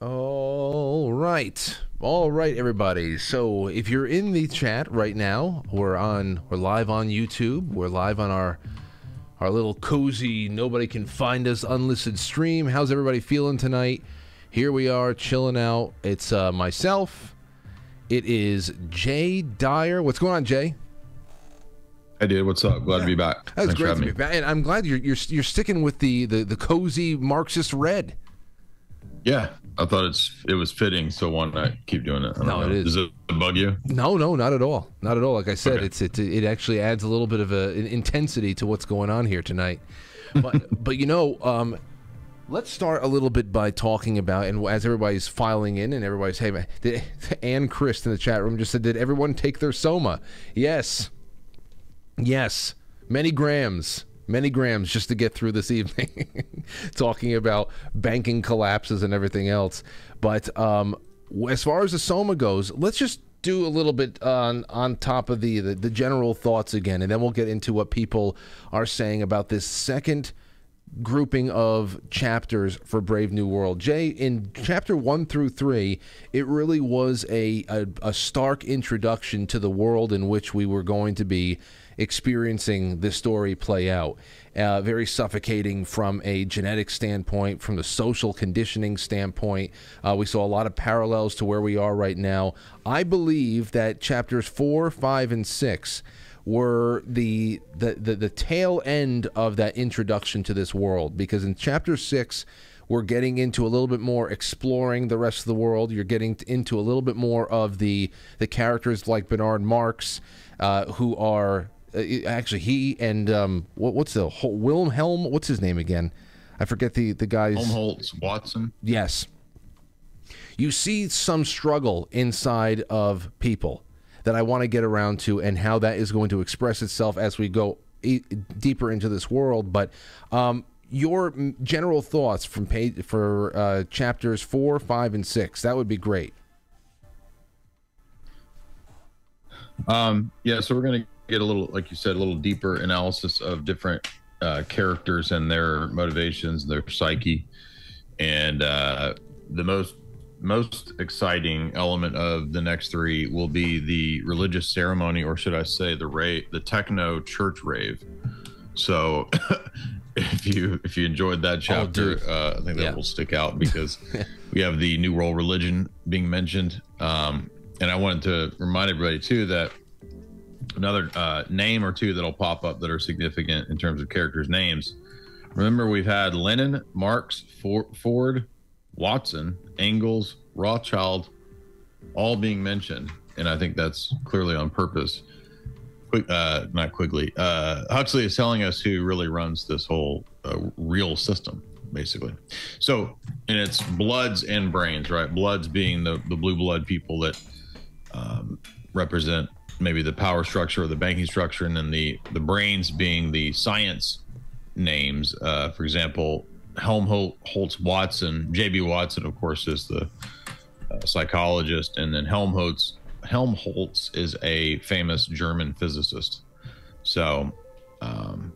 All right. All right, everybody. So if you're in the chat right now, we're on we're live on YouTube. We're live on our our little cozy nobody can find us unlisted stream. How's everybody feeling tonight? Here we are chilling out. It's uh, myself. It is Jay Dyer. What's going on, Jay? Hey, dude. What's up? Glad yeah. to be back. That's Thanks great to be back, and I'm glad you're you're you're sticking with the the, the cozy Marxist red. Yeah, I thought it's it was fitting, so why not keep doing it? No, know. it is. Does it bug you? No, no, not at all. Not at all. Like I said, okay. it's it it actually adds a little bit of a, an intensity to what's going on here tonight. But but you know, um, let's start a little bit by talking about and as everybody's filing in and everybody's hey, did, Ann Christ in the chat room just said, did everyone take their soma? Yes, yes, many grams many grams just to get through this evening, talking about banking collapses and everything else. But um, as far as the Soma goes, let's just do a little bit on on top of the, the, the general thoughts again, and then we'll get into what people are saying about this second grouping of chapters for Brave New World. Jay, in chapter one through three, it really was a, a, a stark introduction to the world in which we were going to be experiencing this story play out. Uh, very suffocating from a genetic standpoint, from the social conditioning standpoint. Uh, we saw a lot of parallels to where we are right now. I believe that chapters four, five, and six were the, the the the tail end of that introduction to this world because in chapter six we're getting into a little bit more exploring the rest of the world. You're getting into a little bit more of the the characters like Bernard Marx, uh, who are actually he and um, what, what's the Wilhelm? What's his name again? I forget the the guy's. Helmholtz Watson. Yes. You see some struggle inside of people that I want to get around to, and how that is going to express itself as we go e deeper into this world. But um, your general thoughts from page for uh, chapters four, five, and six that would be great. Um, yeah, so we're gonna get a little, like you said, a little deeper analysis of different uh, characters and their motivations, their psyche, and uh, the most most exciting element of the next three will be the religious ceremony, or should I say, the rave, the techno church rave. So, if you if you enjoyed that oh, chapter, oh, uh, I think that yeah. will stick out because we have the New World Religion being mentioned, um, and I wanted to remind everybody too that another uh, name or two that'll pop up that are significant in terms of characters' names. Remember, we've had Lenin, Marx, Ford, Watson, Engels, Rothschild, all being mentioned, and I think that's clearly on purpose. Quick, uh, not Quigley. Uh, Huxley is telling us who really runs this whole uh, real system, basically. So, and it's bloods and brains, right? Bloods being the the blue blood people that um, represent maybe the power structure or the banking structure, and then the the brains being the science names. Uh, for example, Helmholtz Watson, J.B. Watson, of course, is the uh, psychologist, and then Helmholtz Helmholtz is a famous German physicist. So, um,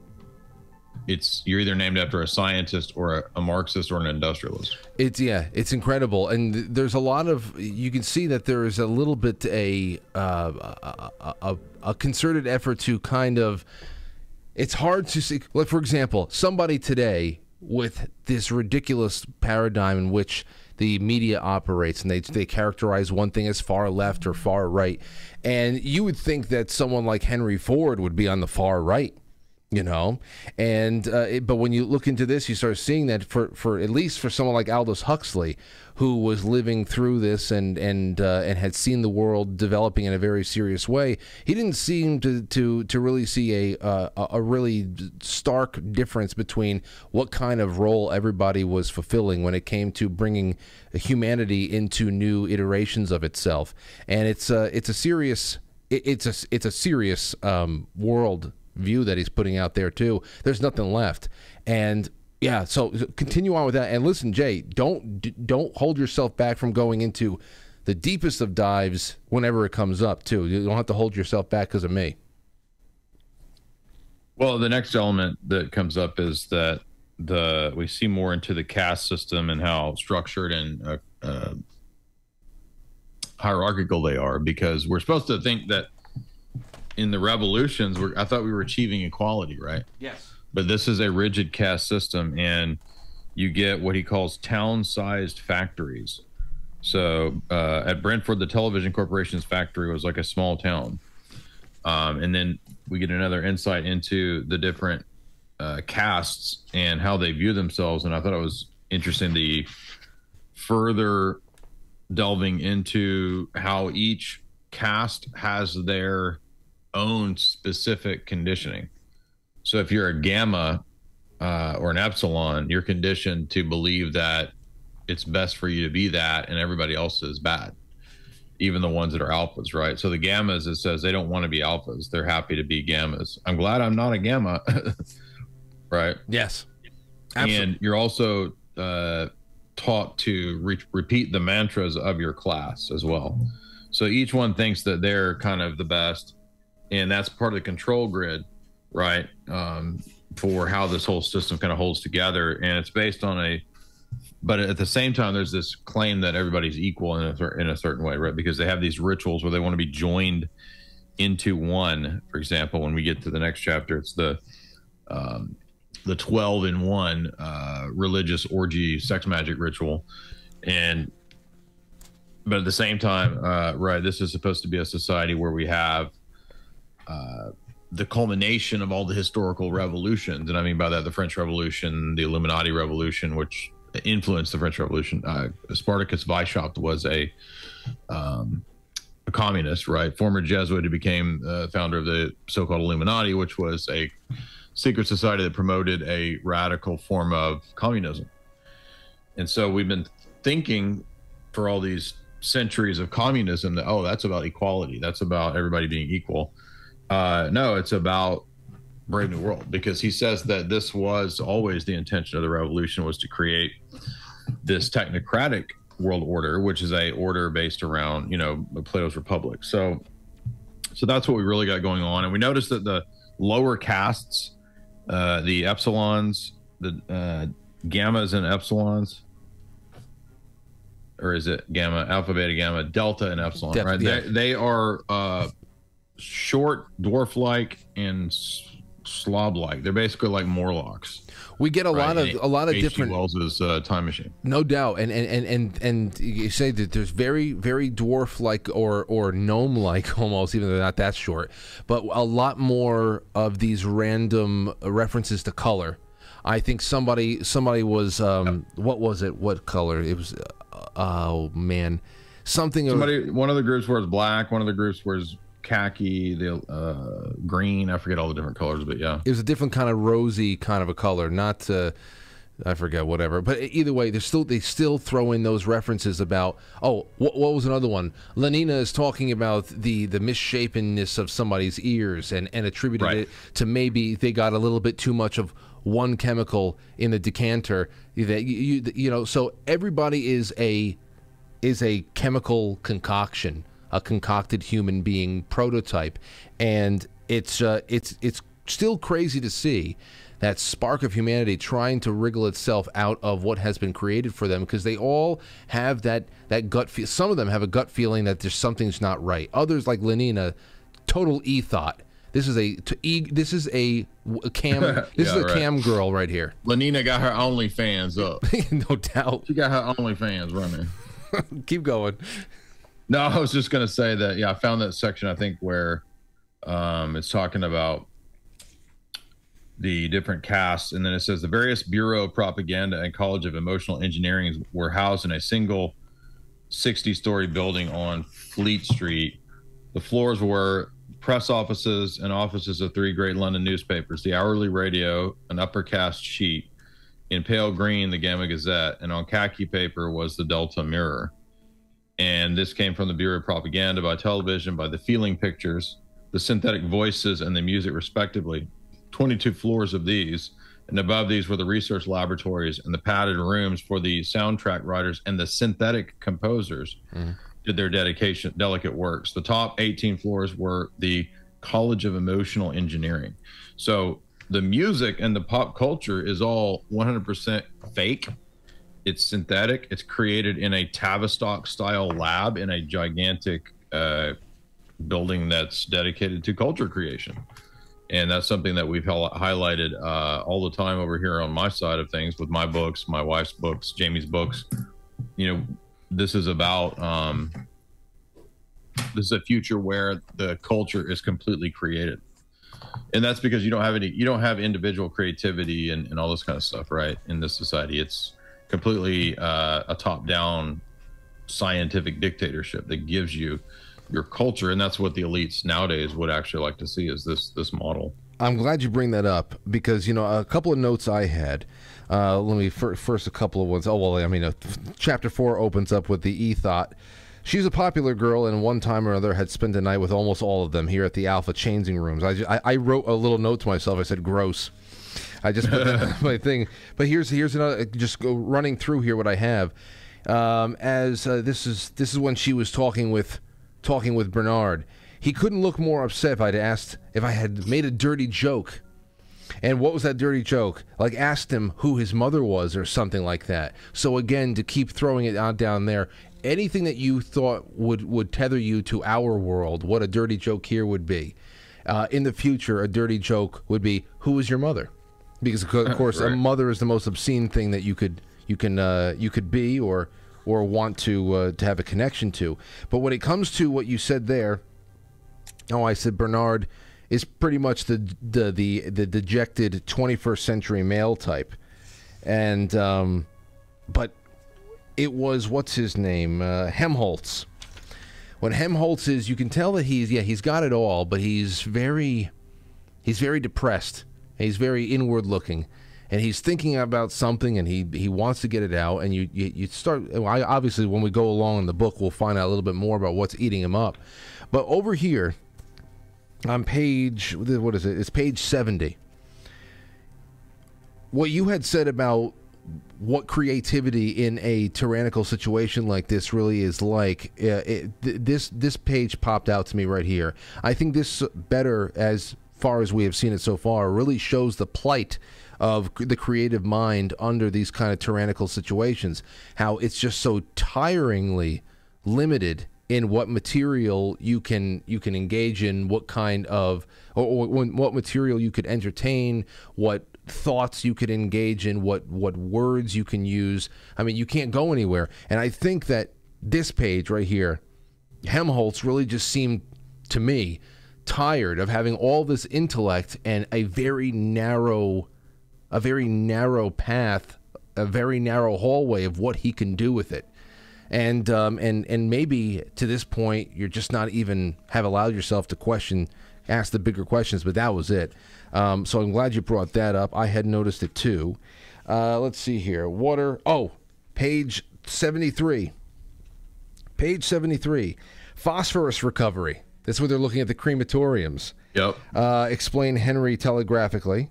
it's you're either named after a scientist or a, a, Marxist or an industrialist. It's yeah, it's incredible, and there's a lot of you can see that there is a little bit a uh, a, a, a concerted effort to kind of. It's hard to see, like for example, somebody today with this ridiculous paradigm in which the media operates and they they characterize one thing as far left or far right, and you would think that someone like Henry Ford would be on the far right you know? And uh, it, but when you look into this you start seeing that for for at least for someone like Aldous Huxley who was living through this and and uh, and had seen the world developing in a very serious way he didn't seem to to to really see a uh, a really stark difference between what kind of role everybody was fulfilling when it came to bringing humanity into new iterations of itself. And it's uh, it's a serious it's a it's a serious um, world view that he's putting out there too. There's nothing left, and yeah. So continue on with that. And listen, Jay, don't don't hold yourself back from going into the deepest of dives whenever it comes up too. You don't have to hold yourself back because of me. Well, the next element that comes up is that the we see more into the caste system and how structured and uh, uh, hierarchical they are because we're supposed to think that in the revolutions we're, i thought we were achieving equality right? Yes. but this is a rigid caste system and you get what he calls town sized factories. So uh, at brentford the television corporation's factory was like a small town. Um, and then we get another insight into the different uh, castes and how they view themselves and i thought it was interesting the further delving into how each caste has their own specific conditioning so if you're a gamma uh, or an epsilon, you're conditioned to believe that it's best for you to be that, and everybody else is bad, even the ones that are alphas, right? So the gammas, it says they don't want to be alphas; they're happy to be gammas. I'm glad I'm not a gamma, right? Yes. And you're also uh, taught to re- repeat the mantras of your class as well. So each one thinks that they're kind of the best, and that's part of the control grid, right? Um, for how this whole system kind of holds together, and it's based on a. But at the same time, there's this claim that everybody's equal in a in a certain way, right? Because they have these rituals where they want to be joined into one. For example, when we get to the next chapter, it's the um, the 12 in one uh, religious orgy sex magic ritual and but at the same time uh, right this is supposed to be a society where we have the culmination of all the historical revolutions and i mean by that the french revolution the illuminati revolution which influenced the french revolution uh, spartacus weishaupt was a um, a communist right former jesuit who became uh, founder of the so-called illuminati which was a secret society that promoted a radical form of communism. And so we've been thinking for all these centuries of communism that, oh, that's about equality. That's about everybody being equal. Uh, no, it's about Brave New World because he says that this was always the intention of the revolution was to create this technocratic world order, which is a order based around, you know, Plato's Republic. So, so that's what we really got going on. And we noticed that the lower castes uh, the epsilons, the uh, gammas and epsilons, or is it gamma, alpha, beta, gamma, delta, and epsilon? Def- right? yeah. They, they are uh, short, dwarf-like, and slob-like. They're basically like Morlocks. We get a lot of right? a lot of H.G. different Wells's uh, time machine. No doubt, and and and and, and you say that there's very very dwarf like or or gnome like almost, even though they're not that short, but a lot more of these random references to color. I think somebody somebody was um what was it? What color? It was uh, oh man, something. of- Somebody, one of the groups wears black, one of the groups wears khaki, the uh, green. I forget all the different colors, but yeah. it was a different kind of rosy kind of a color, not uh, I forget whatever. But either way, they still they still throw in those references about oh what, what was another one? Lenina is talking about the the misshapenness of somebody's ears and and attributed Right. it to maybe they got a little bit too much of one chemical in the decanter that you, you you know so everybody is a is a chemical concoction, a concocted human being prototype, and it's uh, it's it's still crazy to see that spark of humanity trying to wriggle itself out of what has been created for them because they all have that that gut feel. Some of them have a gut feeling that there's something's not right. Others, like Lenina, total e thought. This is a to e, this is a, a cam. This Yeah, is a right. cam girl right here, Lenina got her OnlyFans up. no doubt. She got her OnlyFans running. Keep going. No, I was just gonna say that. Yeah, I found that section. I think where um, it's talking about the different castes, and then it says the various Bureau of Propaganda and College of Emotional Engineering were housed in a single 60-story building on Fleet Street. The floors were press offices and offices of three great London newspapers: the Hourly Radio, an upper caste sheet. In pale green, the Gamma Gazette, and on khaki paper was the Delta Mirror and this came from the Bureau of Propaganda by television, by the Feeling Pictures, the Synthetic Voices, and the Music, respectively. 22 floors of these, and above these were the research laboratories and the padded rooms for the soundtrack writers and the synthetic composers mm-hmm. did their dedication delicate works. The top 18 floors were the College of Emotional Engineering. So the music and the pop culture is all 100% fake. It's synthetic. It's created in a Tavistock style lab in a gigantic uh, building that's dedicated to culture creation. And that's something that we've highlighted uh, all the time over here on my side of things with my books, my wife's books, Jamie's books. You know, this is about um, this is a future where the culture is completely created and that's because you don't have any you don't have individual creativity and, and all this kind of stuff right in this society it's completely uh, a top down scientific dictatorship that gives you your culture and that's what the elites nowadays would actually like to see is this this model i'm glad you bring that up because you know a couple of notes i had uh, let me first a couple of ones. Oh well, I mean, uh, chapter four opens up with the e thought She's a popular girl, and one time or another had spent a night with almost all of them here at the Alpha Changing Rooms. I, I, I wrote a little note to myself. I said, "Gross." I just put that my thing. But here's here's another. Just go running through here what I have. Um, as uh, this is this is when she was talking with talking with Bernard. He couldn't look more upset if I'd asked if I had made a dirty joke. And what was that dirty joke? Like asked him who his mother was or something like that. So again, to keep throwing it out down there, anything that you thought would would tether you to our world, what a dirty joke here would be. Uh, in the future, a dirty joke would be, "Who is your mother?" Because of course, right. a mother is the most obscene thing that you could you can uh, you could be or or want to uh, to have a connection to. But when it comes to what you said there, oh, I said Bernard is pretty much the the the, the dejected 21st century male type, and um, but it was what's his name uh, Helmholtz. When Helmholtz is, you can tell that he's yeah he's got it all, but he's very he's very depressed. He's very inward looking, and he's thinking about something, and he he wants to get it out. And you you, you start. I, obviously, when we go along in the book, we'll find out a little bit more about what's eating him up. But over here, on page what is it? It's page seventy. What you had said about what creativity in a tyrannical situation like this really is like. Uh, it, th- this this page popped out to me right here. I think this better as far as we have seen it so far really shows the plight of the creative mind under these kind of tyrannical situations. How it's just so tiringly limited in what material you can you can engage in, what kind of or, or what material you could entertain, what thoughts you could engage in, what what words you can use. I mean, you can't go anywhere. And I think that this page right here, Helmholtz really just seemed to me tired of having all this intellect and a very narrow a very narrow path, a very narrow hallway of what he can do with it. And um, and and maybe to this point you're just not even have allowed yourself to question ask the bigger questions, but that was it. Um, so I'm glad you brought that up. I had noticed it too. Uh, let's see here. Water. Oh, page 73. Page 73. Phosphorus recovery. Is where they're looking at the crematoriums. Yep. Uh, explain Henry telegraphically.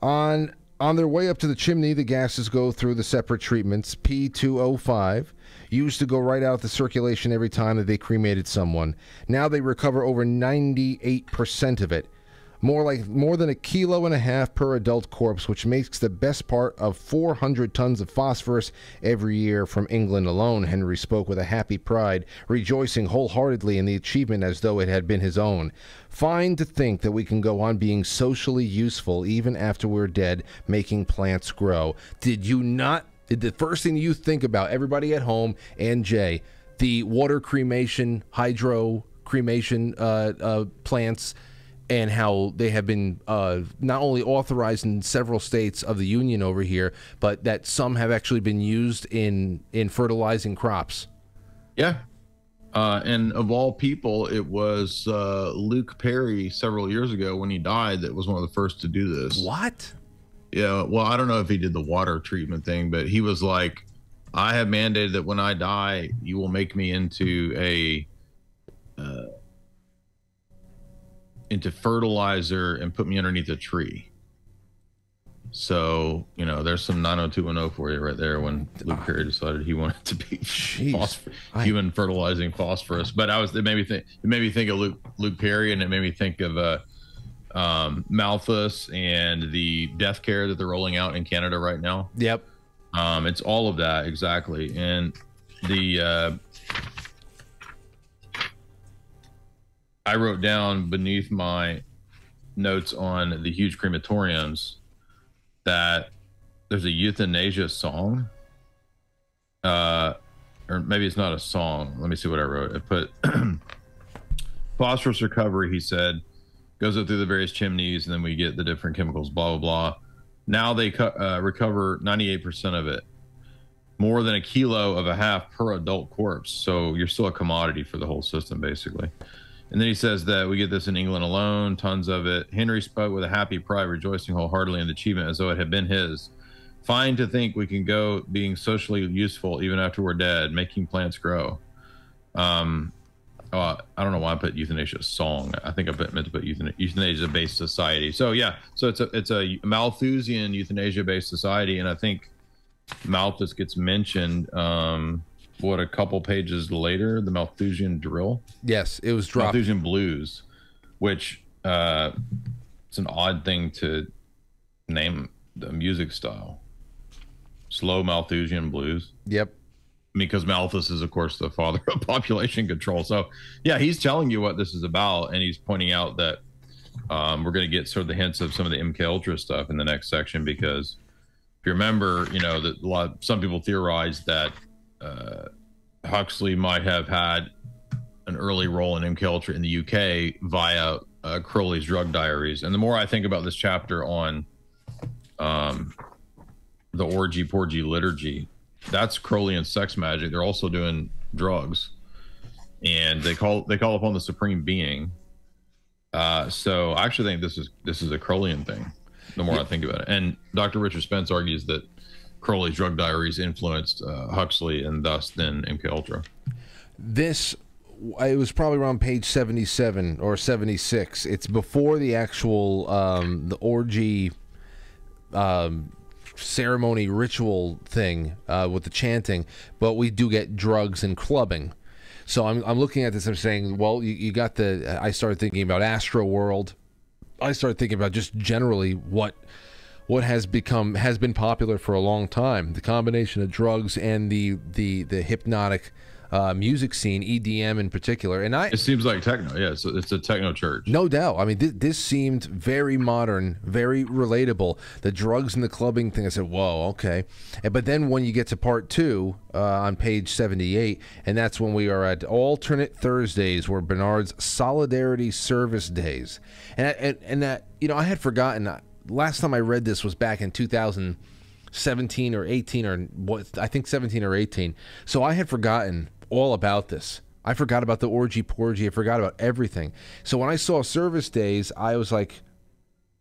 On on their way up to the chimney, the gases go through the separate treatments. P2O5 used to go right out the circulation every time that they cremated someone. Now they recover over 98% of it more like more than a kilo and a half per adult corpse, which makes the best part of 400 tons of phosphorus every year from England alone. Henry spoke with a happy pride, rejoicing wholeheartedly in the achievement as though it had been his own. Fine to think that we can go on being socially useful even after we're dead, making plants grow. Did you not? The first thing you think about, everybody at home and Jay, the water cremation, hydro cremation uh, uh, plants? And how they have been uh, not only authorized in several states of the union over here, but that some have actually been used in in fertilizing crops. Yeah, uh, and of all people, it was uh, Luke Perry several years ago when he died that was one of the first to do this. What? Yeah, well, I don't know if he did the water treatment thing, but he was like, "I have mandated that when I die, you will make me into a." Into fertilizer and put me underneath a tree. So, you know, there's some 90210 for you right there when Luke Perry decided he wanted to be phosphor- I... human fertilizing phosphorus. But I was, it made me think, it made me think of Luke, Luke Perry and it made me think of, uh, um, Malthus and the death care that they're rolling out in Canada right now. Yep. Um, it's all of that exactly, and the uh, I wrote down beneath my notes on the huge crematoriums that there's a euthanasia song. Uh, or maybe it's not a song. Let me see what I wrote. I put phosphorus recovery. He said goes up through the various chimneys, and then we get the different chemicals. Blah blah blah. Now they uh, recover 98% of it, more than a kilo of a half per adult corpse. So you're still a commodity for the whole system, basically. And then he says that we get this in England alone, tons of it. Henry spoke with a happy pride, rejoicing wholeheartedly in the achievement as though it had been his. Fine to think we can go being socially useful even after we're dead, making plants grow. Um, oh, I don't know why I put euthanasia song. I think I meant to put euthanasia based society. So yeah, so it's a it's a Malthusian euthanasia based society, and I think Malthus gets mentioned. Um, what a couple pages later, the Malthusian drill. Yes, it was dropped. Malthusian blues, which uh, it's an odd thing to name the music style. Slow Malthusian blues. Yep. Because Malthus is, of course, the father of population control. So, yeah, he's telling you what this is about, and he's pointing out that um, we're going to get sort of the hints of some of the MK Ultra stuff in the next section because if you remember, you know, that a lot of, some people theorize that uh, Huxley might have had an early role in MK Ultra in the UK via uh, Crowley's drug diaries. And the more I think about this chapter on um, the orgy porgy liturgy, that's Crowley and sex magic. They're also doing drugs, and they call they call upon the supreme being. Uh, so I actually think this is this is a Crowleyan thing. The more yeah. I think about it, and Dr. Richard Spence argues that Crowley's drug diaries influenced uh, Huxley and thus then MK Ultra. This it was probably around page 77 or 76 it's before the actual um, the orgy um, ceremony ritual thing uh, with the chanting but we do get drugs and clubbing. So i'm, I'm looking at this i'm saying well you, you got the i started thinking about astro world i started thinking about just generally what what has become has been popular for a long time the combination of drugs and the the the hypnotic uh, music scene, EDM in particular. And I, it seems like techno. Yeah, it's a, it's a techno church. No doubt. I mean, th- this seemed very modern, very relatable. The drugs and the clubbing thing. I said, whoa, okay. And, but then when you get to part two uh, on page seventy-eight, and that's when we are at alternate Thursdays, where Bernard's Solidarity Service Days, and and, and that you know I had forgotten last time I read this was back in 2017 or 18 or what I think 17 or 18. So I had forgotten all about this. I forgot about the orgy porgy. I forgot about everything. So when I saw service days, I was like,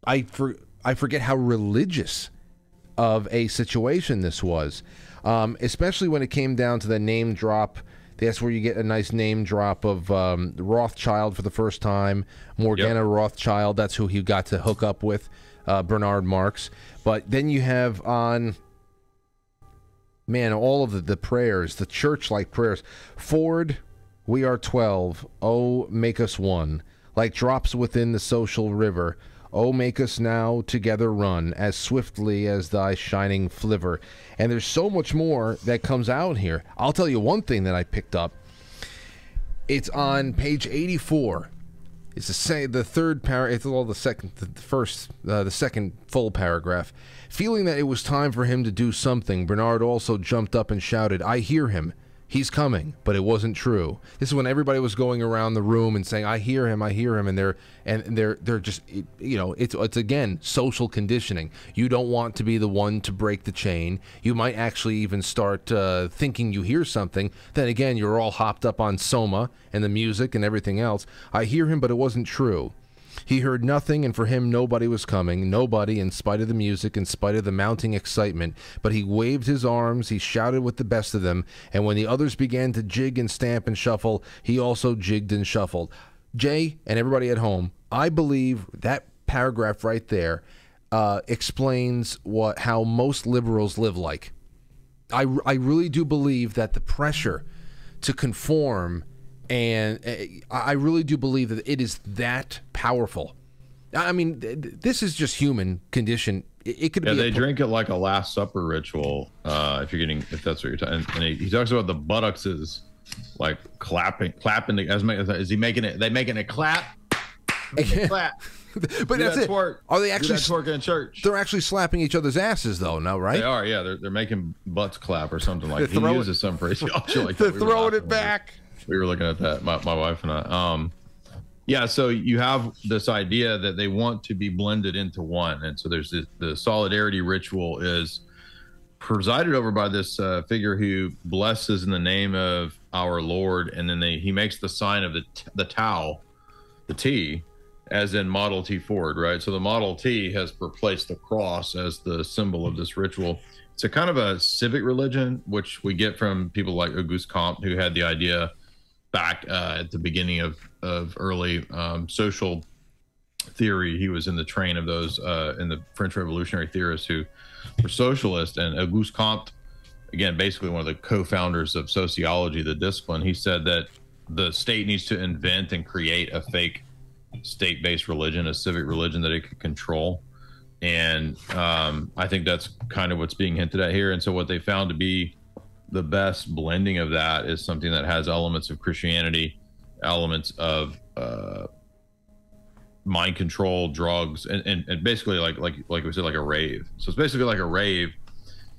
I for, I forget how religious of a situation this was, um, especially when it came down to the name drop. That's where you get a nice name drop of um, Rothschild for the first time. Morgana yep. Rothschild. That's who he got to hook up with uh, Bernard Marx. But then you have on, man, all of the, the prayers, the church like prayers. Ford, we are 12. Oh, make us one. Like drops within the social river. Oh, make us now together run as swiftly as thy shining flivver. And there's so much more that comes out here. I'll tell you one thing that I picked up. It's on page 84 it's the same. The third paragraph. It's all the second, the first, uh, the second full paragraph. Feeling that it was time for him to do something, Bernard also jumped up and shouted, "I hear him! He's coming!" But it wasn't true. This is when everybody was going around the room and saying, "I hear him! I hear him!" And they're and they're they're just you know it's it's again social conditioning. You don't want to be the one to break the chain. You might actually even start uh, thinking you hear something. Then again, you're all hopped up on Soma and the music and everything else. I hear him, but it wasn't true. He heard nothing, and for him, nobody was coming. Nobody, in spite of the music, in spite of the mounting excitement. But he waved his arms, he shouted with the best of them, and when the others began to jig and stamp and shuffle, he also jigged and shuffled. Jay and everybody at home, I believe that paragraph right there uh, explains what how most liberals live like. I, I really do believe that the pressure to conform and uh, I really do believe that it is that powerful I mean, th- th- this is just human condition. It, could Yeah, be. they drink it like a Last Supper ritual. Uh, if you're getting, if that's what you're talking, and he, he talks about the buttocks is like clapping, clapping. As is he making it? They making it clap, Making it clap. but Do that's that it. twerk. Are they actually? that twerk in church? They're actually slapping each other's asses, though. No, right? They are, yeah. They're, they're making butts clap or something like. They're He uses some phrase like They're that. Throwing it back. We were looking at that my, my wife and i. Um yeah so you have this idea that they want to be blended into one. And so there's this, the solidarity ritual is presided over by this uh, figure who blesses in the name of our lord. And then they, he makes the sign of the, the tau the t as in model t ford right? So the model t has replaced the cross as the symbol of this ritual. It's a kind of a civic religion which we get from people like auguste comte who had the idea back uh, at the beginning of of early um, social theory. He was in the train of those uh, in the French Revolutionary theorists who were socialist. And Auguste Comte, again, basically one of the co-founders of sociology, the discipline, he said that the state needs to invent and create a fake state-based religion, a civic religion that it could control. And um, I think that's kind of what's being hinted at here. And so what they found to be the best blending of that is something that has elements of Christianity, elements of uh, mind control, drugs, and, and, and basically like like like we said, like a rave. So it's basically like a rave.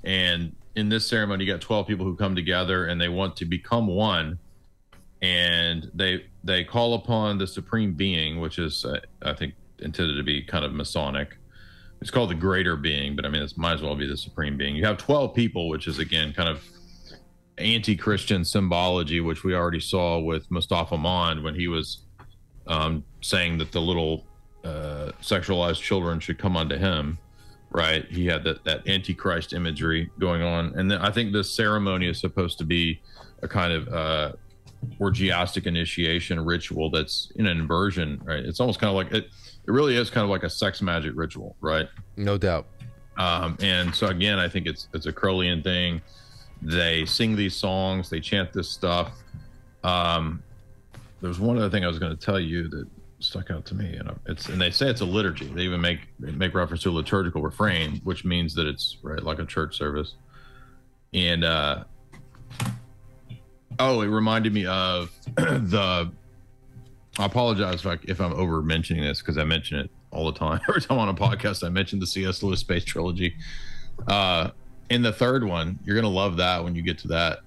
And in this ceremony, you got twelve people who come together and they want to become one, and they they call upon the supreme being, which is uh, I think intended to be kind of Masonic. It's called the greater being, but I mean, it might as well be the supreme being. You have 12 people, which is again kind of anti-Christian symbology, which we already saw with Mustafa Mond when he was um, saying that the little uh, sexualized children should come unto him. Right? He had that that antichrist imagery going on, and then I think this ceremony is supposed to be a kind of uh, orgiastic initiation ritual that's in an inversion. Right? It's almost kind of like it. It really is kind of like a sex magic ritual, right? No doubt. Um, and so again, I think it's it's a Crowleyan thing. They sing these songs, they chant this stuff. Um, there was one other thing I was going to tell you that stuck out to me, and it's and they say it's a liturgy. They even make make reference to a liturgical refrain, which means that it's right like a church service. And uh, oh, it reminded me of the. I apologize if, I, if I'm over mentioning this because I mention it all the time. Every time on a podcast, I mention the C.S. Lewis space trilogy. Uh, in the third one, you're gonna love that when you get to that.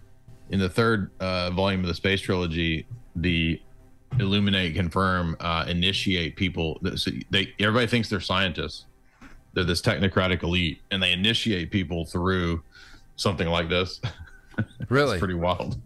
In the third uh, volume of the space trilogy, the illuminate, confirm, uh, initiate people. So they everybody thinks they're scientists. They're this technocratic elite, and they initiate people through something like this. Really? It's pretty wild.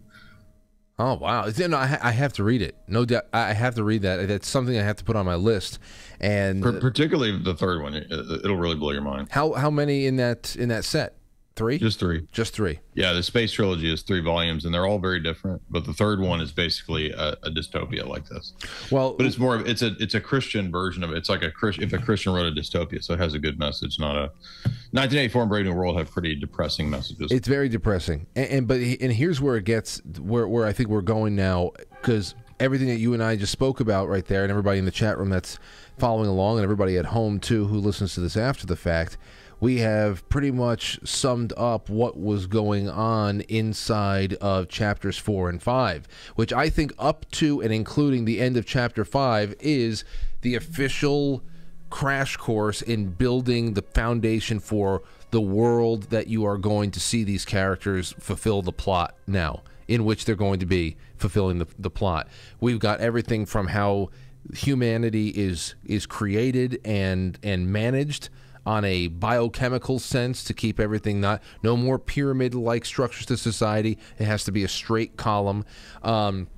Oh wow! Then I, ha- I have to read it. No doubt, I have to read that. That's something I have to put on my list. And particularly the third one, it, it'll really blow your mind. how how many in that in that set? Three? Just three. Just three. Yeah, the space trilogy is three volumes, and they're all very different. But the third one is basically a, a dystopia like this. Well, But it's more of it's a it's a Christian version of it. It's like a Chris if a Christian wrote a dystopia, so it has a good message, not a 1984 and Brave New World have pretty depressing messages. It's very depressing, and, and but and here's where it gets where where I think we're going now because everything that you and I just spoke about right there, and everybody in the chat room that's following along, and everybody at home too who listens to this after the fact, we have pretty much summed up what was going on inside of chapters four and five, which I think up to and including the end of chapter five is the official crash course in building the foundation for the world that you are going to see these characters fulfill the plot now in which they're going to be fulfilling the, the plot. We've got everything from how humanity is is created and and managed on a biochemical sense to keep everything not no more pyramid like structures to society it has to be a straight column um,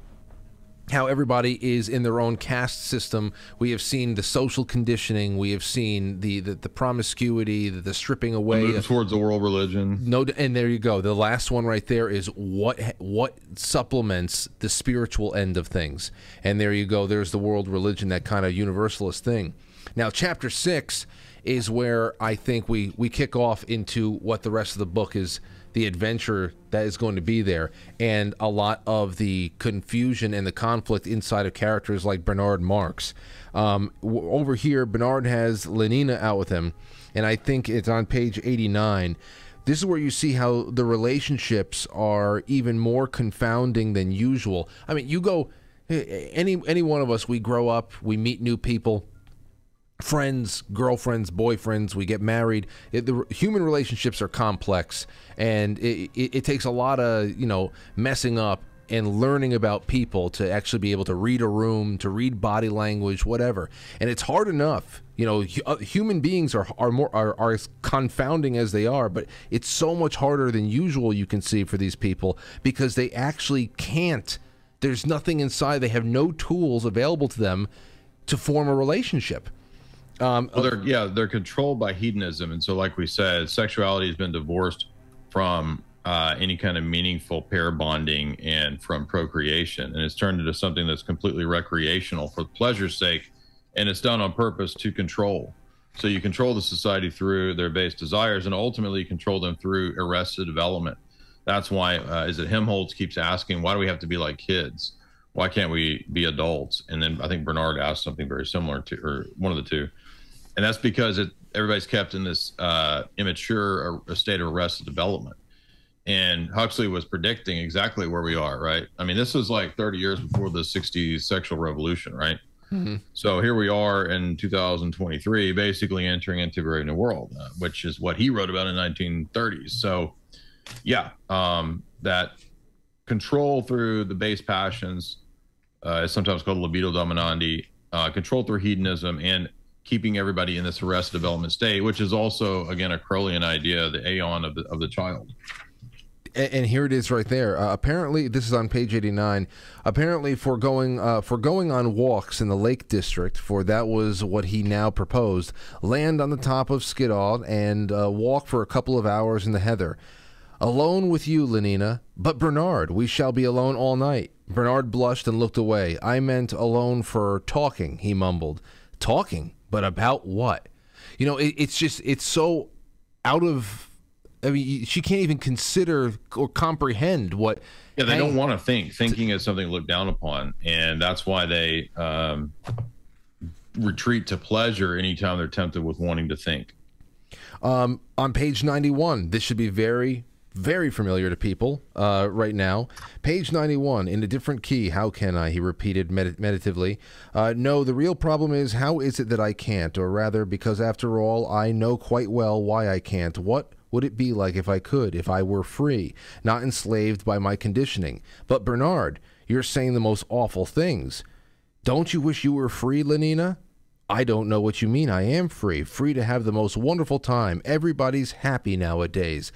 how everybody is in their own caste system. We have seen the social conditioning. We have seen the the, the promiscuity, the, the stripping away. Move towards the world religion. No, and there you go. The last one right there is what what supplements the spiritual end of things. And there you go. There's the world religion, that kind of universalist thing. Now, chapter six is where I think we we kick off into what the rest of the book is the adventure that is going to be there and a lot of the confusion and the conflict inside of characters like Bernard Marx. Um, w- over here, Bernard has Lenina out with him, and I think it's on page 89. This is where you see how the relationships are even more confounding than usual. I mean, you go any any one of us, we grow up, we meet new people friends, girlfriends, boyfriends, we get married. It, the human relationships are complex, and it, it, it, takes a lot of you know messing up and learning about people to actually be able to read a room, to read body language, whatever. And it's hard enough. You know, uh, human beings are are more are, are as confounding as they are, but it's so much harder than usual. You can see for these people because they actually can't. There's nothing inside. They have no tools available to them to form a relationship um, well, they're yeah, they're controlled by hedonism, and so like we said, sexuality has been divorced from uh, any kind of meaningful pair bonding and from procreation, and it's turned into something that's completely recreational for pleasure's sake, and it's done on purpose to control. So you control the society through their base desires, and ultimately you control them through arrested development. That's why uh, is it Helmholtz keeps asking, why do we have to be like kids? Why can't we be adults? And then I think Bernard asked something very similar to, or one of the two and that's because it, everybody's kept in this uh, immature uh, state of arrested development. And Huxley was predicting exactly where we are, right? I mean, this was like 30 years before the 60s sexual revolution, right? Mm-hmm. So here we are in 2023, basically entering into a brave new world, uh, which is what he wrote about in the 1930s. So, yeah, um, that control through the base passions uh, is sometimes called libido dominandi, uh, control through hedonism, and keeping everybody in this arrest development state, which is also again a Crowleyan idea, the aeon of the of the child. And, here it is right there. Uh, apparently, this is on page 89. Apparently, for going uh, for going on walks in the Lake District, for that was what he now proposed. Land on the top of Skiddaw and uh, walk for a couple of hours in the heather. Alone with you, Lenina. But Bernard, we shall be alone all night. Bernard blushed and looked away. I meant alone for talking, he mumbled. Talking? But about what? You know, it, it's just it's so out of. I mean, she can't even consider or comprehend what. Yeah, they don't want to think. Thinking is something looked down upon, and that's why they um, retreat to pleasure anytime they're tempted with wanting to think. Um, on page 91, this should be very, very familiar to people uh, right now. Page 91, in a different key, how can I? He repeated med- meditatively. Uh, no, the real problem is how is it that I can't? Or rather, because after all, I know quite well why I can't. What would it be like if I could, if I were free, not enslaved by my conditioning? But Bernard, you're saying the most awful things. Don't you wish you were free, Lenina? I don't know what you mean. I am free, free to have the most wonderful time. Everybody's happy nowadays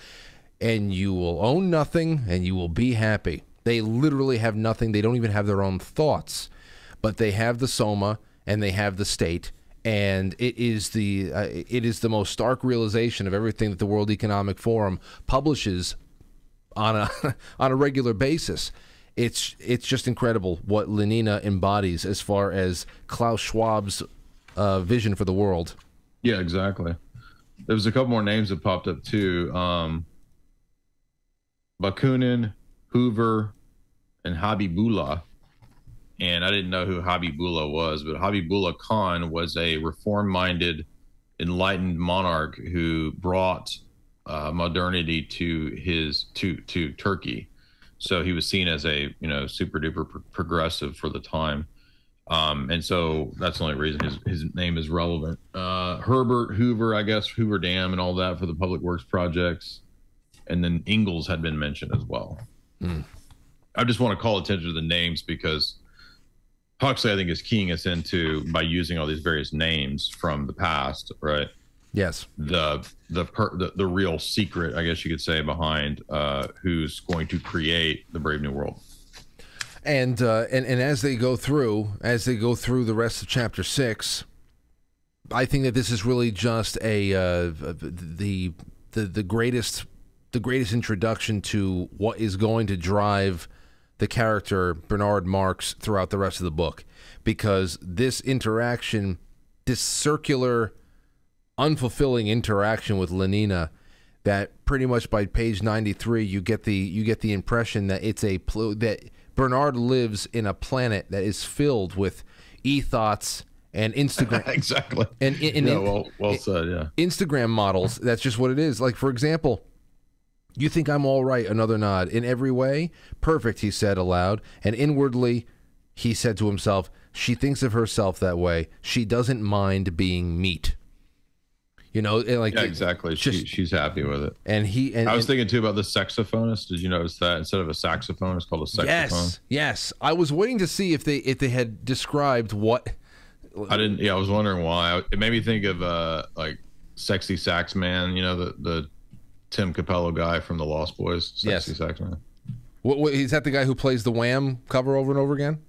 and you will own nothing and you will be happy. They literally have nothing. They don't even have their own thoughts, but they have the soma and they have the state. And it is the uh, it is the most stark realization of everything that the World Economic Forum publishes on a on a regular basis. It's it's just incredible what Lenina embodies as far as Klaus Schwab's uh, vision for the world. Yeah, exactly. There was a couple more names that popped up too. Um, Bakunin, Hoover, and Habibullah. And I didn't know who Habibullah was, but Habibullah Khan was a reform minded, enlightened monarch who brought uh, modernity to his to to Turkey. So he was seen as a you know super duper pro- progressive for the time. Um, and so that's the only reason his, his name is relevant. Uh, Herbert Hoover, I guess Hoover Dam and all that for the public works projects and then Engels had been mentioned as well. Mm. I just want to call attention to the names because Huxley, I think, is keying us into by using all these various names from the past, right? Yes. The the per, the, the real secret, I guess you could say, behind uh, who's going to create the Brave New World. And uh, and and as they go through, as they go through the rest of chapter six, I think that this is really just a uh, the the the greatest the greatest introduction to what is going to drive the character Bernard Marx throughout the rest of the book. Because this interaction this circular, unfulfilling interaction with Lenina that pretty much by page 93 you get the you get the impression that it's a pl- that Bernard lives in a planet that is filled with ethos and Instagram exactly. And, and, and yeah, well well said yeah. Instagram models. That's just what it is. Like for example you think I'm all right another nod in every way perfect he said aloud and inwardly he said to himself she thinks of herself that way she doesn't mind being meat you know, and like yeah, exactly. just- she, she's happy with it. and he and, I was and- thinking too about the sexophonist. Did you notice that instead of a saxophone, it's called a sexophone? yes, yes. I was waiting to see if they if they had described what. I didn't. Yeah, I was wondering why. It made me think of uh like sexy sax man. You know the the Tim Capello guy from the Lost Boys. Sexy Yes. sax man. What, what is that? The guy who plays the Wham cover over and over again?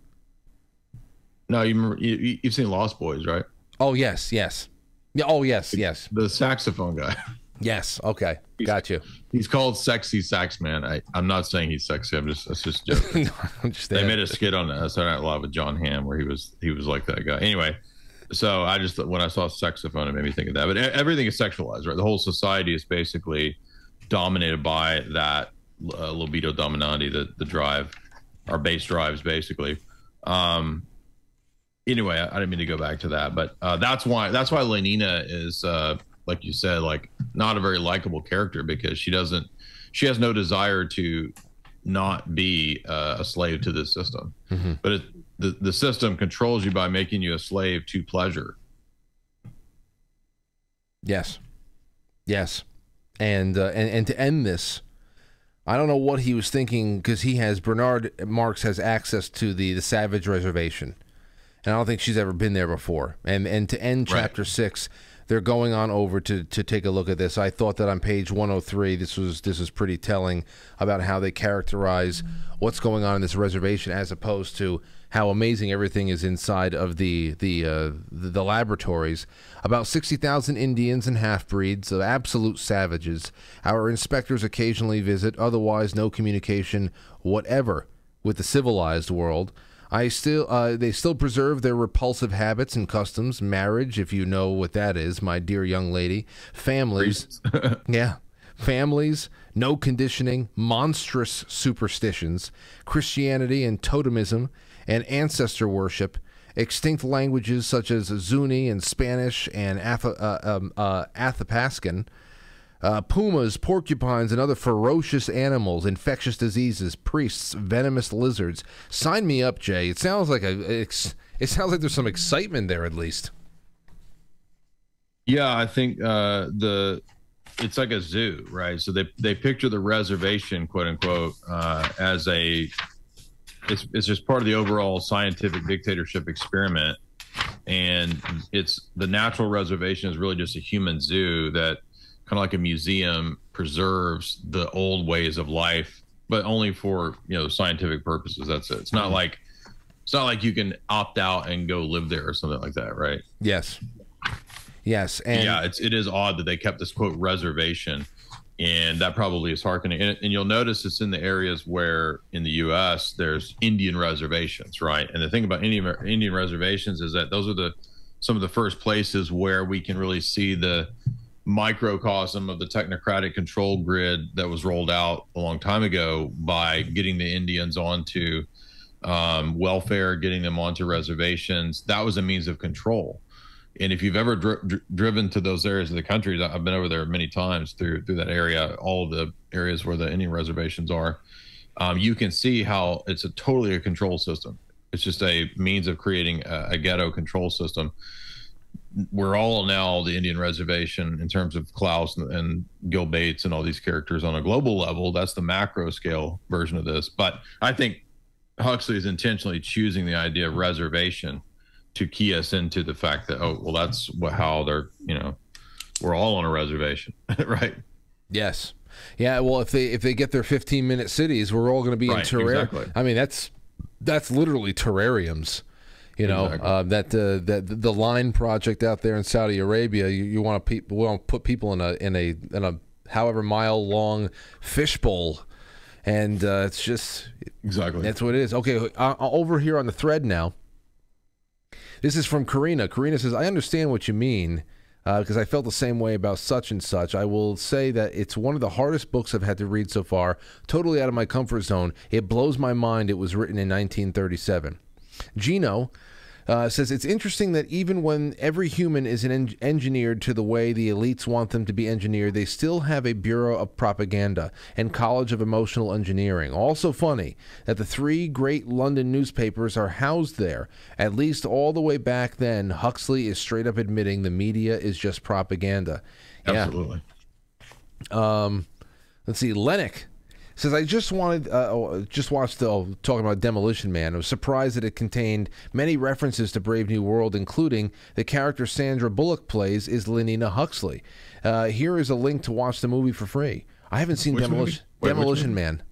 No, you remember, you, you- you've seen Lost Boys, right? Oh yes, yes. Yeah. Oh yes, yes, The saxophone guy. yes. Okay, got you. He's called Sexy Sax Man. I, I'm not saying he's sexy. I'm just that's just joking. Just they made a skit on uh, Saturday Night Live with Jon Hamm where he was he was like that guy. Anyway, so I just when I saw sexophone, it made me think of that. But everything is sexualized, right? The whole society is basically dominated by that uh, libido dominandi, the the drive, our base drives, basically. Um, anyway, I, I didn't mean to go back to that, but uh, that's why that's why Lenina is uh, like you said, like not a very likable character because she doesn't, she has no desire to not be uh, a slave to this system. Mhm. But it, the the system controls you by making you a slave to pleasure. Yes, yes, and uh, and and to end this, I don't know what he was thinking because he has Bernard Marx has access to the the Savage Reservation, and I don't think she's ever been there before. And and to end Right. chapter six, they're going on over to to take a look at this. I thought that on page one hundred three, this was this is pretty telling about how they characterize what's going on in this reservation as opposed to how amazing everything is inside of the the uh, the, laboratories. About sixty thousand Indians and half breeds of absolute savages. Our inspectors occasionally visit. Otherwise, no communication whatever with the civilized world. I still, uh, they still preserve their repulsive habits and customs. Marriage, if you know what that is, my dear young lady. Families, yeah. Families, no conditioning, monstrous superstitions, Christianity and totemism, and ancestor worship, extinct languages such as Zuni and Spanish and Ath- uh, um, uh, Athapascan, uh, pumas, porcupines, and other ferocious animals, infectious diseases, priests, venomous lizards. Sign me up, Jay. It sounds like a. It sounds like there's some excitement there, at least. Yeah, I think uh, the it's like a zoo, right? So they they picture the reservation, quote unquote, uh, as a it's it's just part of the overall scientific dictatorship experiment, and it's the natural reservation is really just a human zoo that kind of like a museum preserves the old ways of life, but only for you know scientific purposes. That's it. It's not mm-hmm. like it's not like you can opt out and go live there or something like that, right? Yes. Yes, and yeah, it's it is odd that they kept this quote reservation, and that probably is harkening. And, and you'll notice it's in the areas where in the U.S. there's Indian reservations, right? And the thing about Indian Indian reservations is that those are the some of the first places where we can really see the microcosm of the technocratic control grid that was rolled out a long time ago by getting the Indians onto um, welfare, getting them onto reservations. That was a means of control. And if you've ever dri- dri- driven to those areas of the country, I've been over there many times through through that area, all the areas where the Indian reservations are. Um, you can see how it's a totally a control system. It's just a means of creating a, a ghetto control system. We're all now the Indian reservation in terms of Klaus and, and Gil Bates and all these characters on a global level. That's the macro scale version of this. But I think Huxley is intentionally choosing the idea of reservation to key us into the fact that oh well that's what how they're you know we're all on a reservation right Yes. Yeah, well if they if they get their 15 minute cities, we're all going to be Right, in terrarium. exactly. I mean, that's that's literally terrariums. You know, Exactly. uh, that uh, that the line project out there in Saudi Arabia, you, you want to pe- want to put people in a in a in a however mile long fishbowl and uh, it's just exactly that's what it is. Okay, uh, over here on the thread now. This is from Karina. Karina says, I understand what you mean because uh, I felt the same way about such and such. I will say that it's one of the hardest books I've had to read so far, totally out of my comfort zone. It blows my mind it was written in 1937. Gino uh, says it's interesting that even when every human is en- engineered to the way the elites want them to be engineered, they still have a Bureau of Propaganda and College of Emotional Engineering. Also funny that the three great London newspapers are housed there. At least all the way back then, Huxley is straight up admitting the media is just propaganda. Absolutely. Yeah. Um, let's see, Lennox says I just wanted uh, oh, just watched the oh, talking about Demolition Man. I was surprised that it contained many references to Brave New World, including the character Sandra Bullock plays is Lenina Huxley. Uh, here is a link to watch the movie for free. I haven't seen Which Demolition Wait, Demolition Man.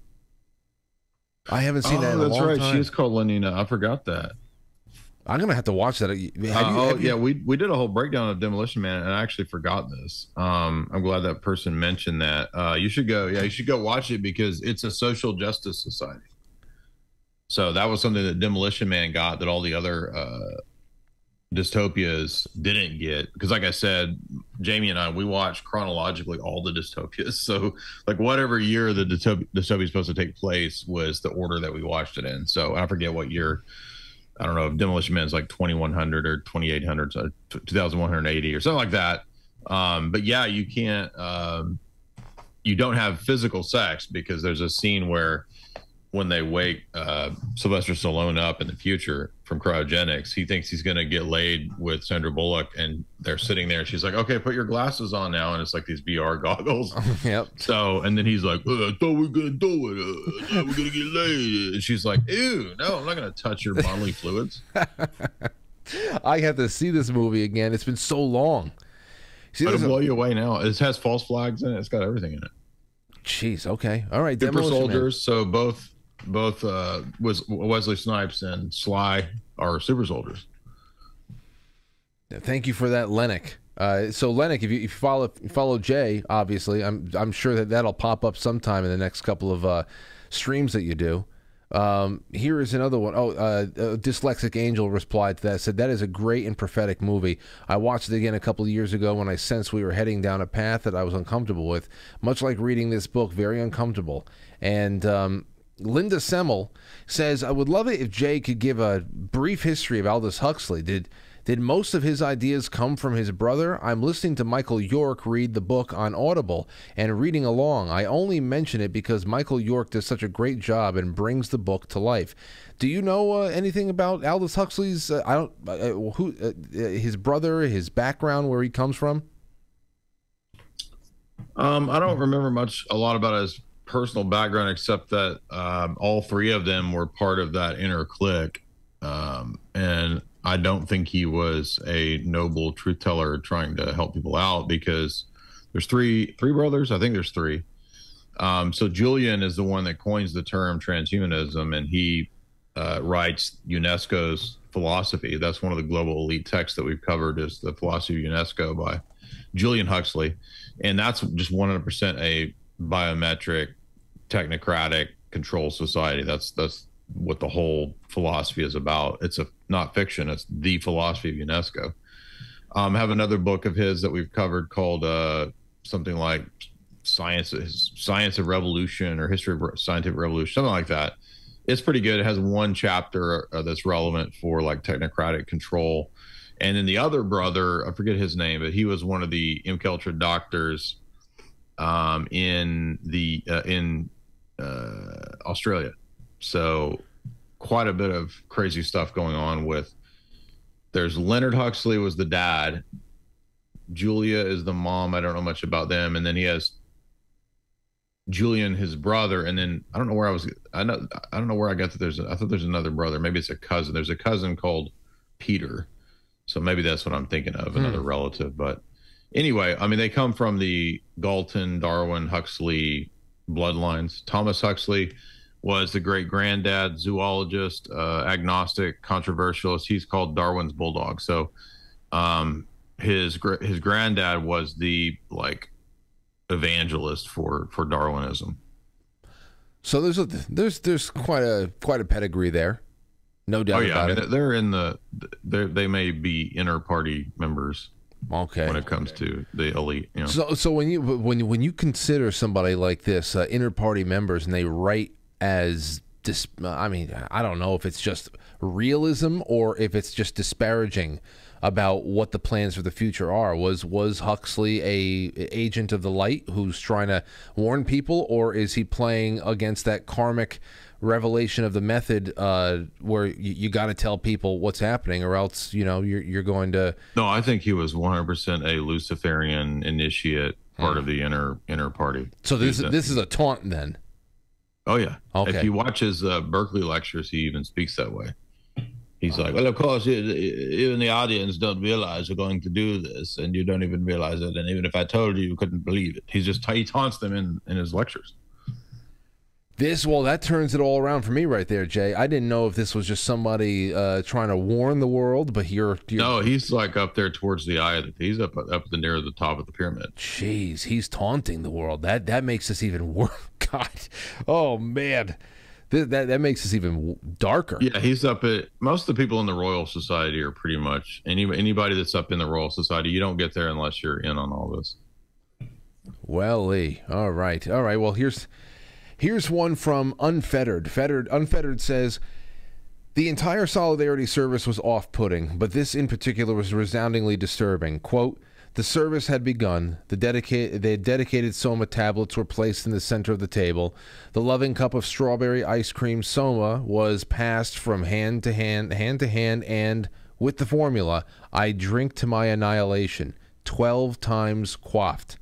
I haven't seen oh, that. In a that's right. Time. She is called Lenina. I forgot that. I'm gonna have to watch that. You, Uh, oh yeah, we we did a whole breakdown of Demolition Man, and I actually forgot this. Um, I'm glad that person mentioned that. Uh, you should go. Yeah, you should go watch it because it's a social justice society. So that was something that Demolition Man got that all the other uh, dystopias didn't get. Because, like I said, Jamie and I we watched chronologically all the dystopias. So, like whatever year the dystopia, dystopia is supposed to take place was the order that we watched it in. So I forget what year. I don't know if Demolition Man is like 2100 or 2800, so 2180 or something like that. Um, but yeah, you can't, um, you don't have physical sex because there's a scene where when they wake uh, Sylvester Stallone up in the future from cryogenics, he thinks he's going to get laid with Sandra Bullock, and they're sitting there, and she's like, "Okay, put your glasses on now," and it's like these VR goggles. yep. So, and then he's like, oh, I thought we were gonna do it. Uh, we are gonna get laid. And she's like, Ew, no, I'm not gonna touch your bodily fluids. I have to see this movie again. It's been so long. See, It'll there's a- blow you away now. It has false flags in it. It's got everything in it. Jeez. Okay. All right. Super Demolition Man. soldiers. So both both uh was Wesley Snipes and Sly are super soldiers. Thank you for that, Lennox. Uh, so Lennox, if you, if you follow if you follow Jay, obviously, I'm I'm sure that that'll pop up sometime in the next couple of uh, streams that you do. Um, here is another one. Oh, uh, dyslexic angel replied to that. Said that is a great and prophetic movie. I watched it again a couple of years ago when I sensed we were heading down a path that I was uncomfortable with. Much like reading this book, very uncomfortable. And um, Linda Semmel says, I would love it if Jay could give a brief history of Aldous Huxley. Did did most of his ideas come from his brother? I'm listening to Michael York read the book on Audible and reading along. I only mention it because Michael York does such a great job and brings the book to life. Do you know uh, anything about Aldous Huxley's? Uh, I don't. Uh, who? Uh, his brother, his background, where he comes from? Um, I don't remember much a lot about his personal background except that um, all three of them were part of that inner clique. Um, and I don't think he was a noble truth teller trying to help people out because there's three three brothers. I think there's three. Um, so Julian is the one that coins the term transhumanism, and he uh, writes UNESCO's philosophy. That's one of the global elite texts that we've covered is the philosophy of UNESCO by Julian Huxley, and that's just 100% a biometric, technocratic control society. That's that's what the whole philosophy is about. It's a not fiction. It's the philosophy of UNESCO. Um, I have another book of his that we've covered called uh, something like science science of revolution or history of scientific revolution, something like that. It's pretty good. It has one chapter uh, that's relevant for like technocratic control. And then the other brother, I forget his name, but he was one of the MKUltra doctors um, in the uh, in uh, Australia. So quite a bit of crazy stuff going on with. There's Leonard Huxley was the dad. Julia is the mom. I don't know much about them, and then he has Julian, his brother, and then I don't know where I was. I know I don't know where I got that. There's I thought there's another brother. Maybe it's a cousin. There's a cousin called Peter. So maybe that's what I'm thinking of, another Hmm. relative. But anyway, I mean, they come from the Galton, Darwin, Huxley bloodlines. Thomas Huxley was the great granddad, zoologist, uh, agnostic, controversialist. He's called Darwin's bulldog. So um, his his granddad was the like evangelist for for Darwinism. So there's a there's there's quite a quite a pedigree there. No doubt oh yeah, I mean it. they're in the they they may be inner party members Okay. when it comes to the elite. You know, So, so when you when when you consider somebody like this uh, inter party members and they write as dis- I mean, I don't know if it's just realism or if it's just disparaging about what the plans for the future are. Was was Huxley a agent of the light who's trying to warn people, or is he playing against that karmic? Revelation of the method uh, where you, you got to tell people what's happening or else you know you're, you're going to no, I think he was 100 percent a Luciferian initiate, part of the inner inner party. so this He's a- this is a taunt then Oh yeah. Okay. If you watch his uh, Berkeley lectures, he even speaks that way. He's like, well, of course, even the audience don't realize you're going to do this, and you don't even realize it. And even if I told you, you couldn't believe it. He's just he taunts them in in his lectures. This well, that turns it all around for me right there, Jay. I didn't know if this was just somebody uh, trying to warn the world, but you're, you're No, he's like up there towards the eye of the. He's up up the near the top of the pyramid. jeez, he's taunting the world. That that makes this even worse. God, oh man, Th- that that makes this even darker. Yeah, he's up at most of the people in the Royal Society are pretty much any anybody that's up in the Royal Society. You don't get there unless you're in on all this. Well, Lee. All right, all right. Well, here's here's one from Unfettered. Fettered Unfettered says. The entire solidarity service was off putting, but this in particular was resoundingly disturbing. Quote, the service had begun. The dedicated, the dedicated Soma tablets were placed in the center of the table. The loving cup of strawberry ice cream Soma was passed from hand to hand, hand to hand, and with the formula, I drink to my annihilation, 12 times quaffed.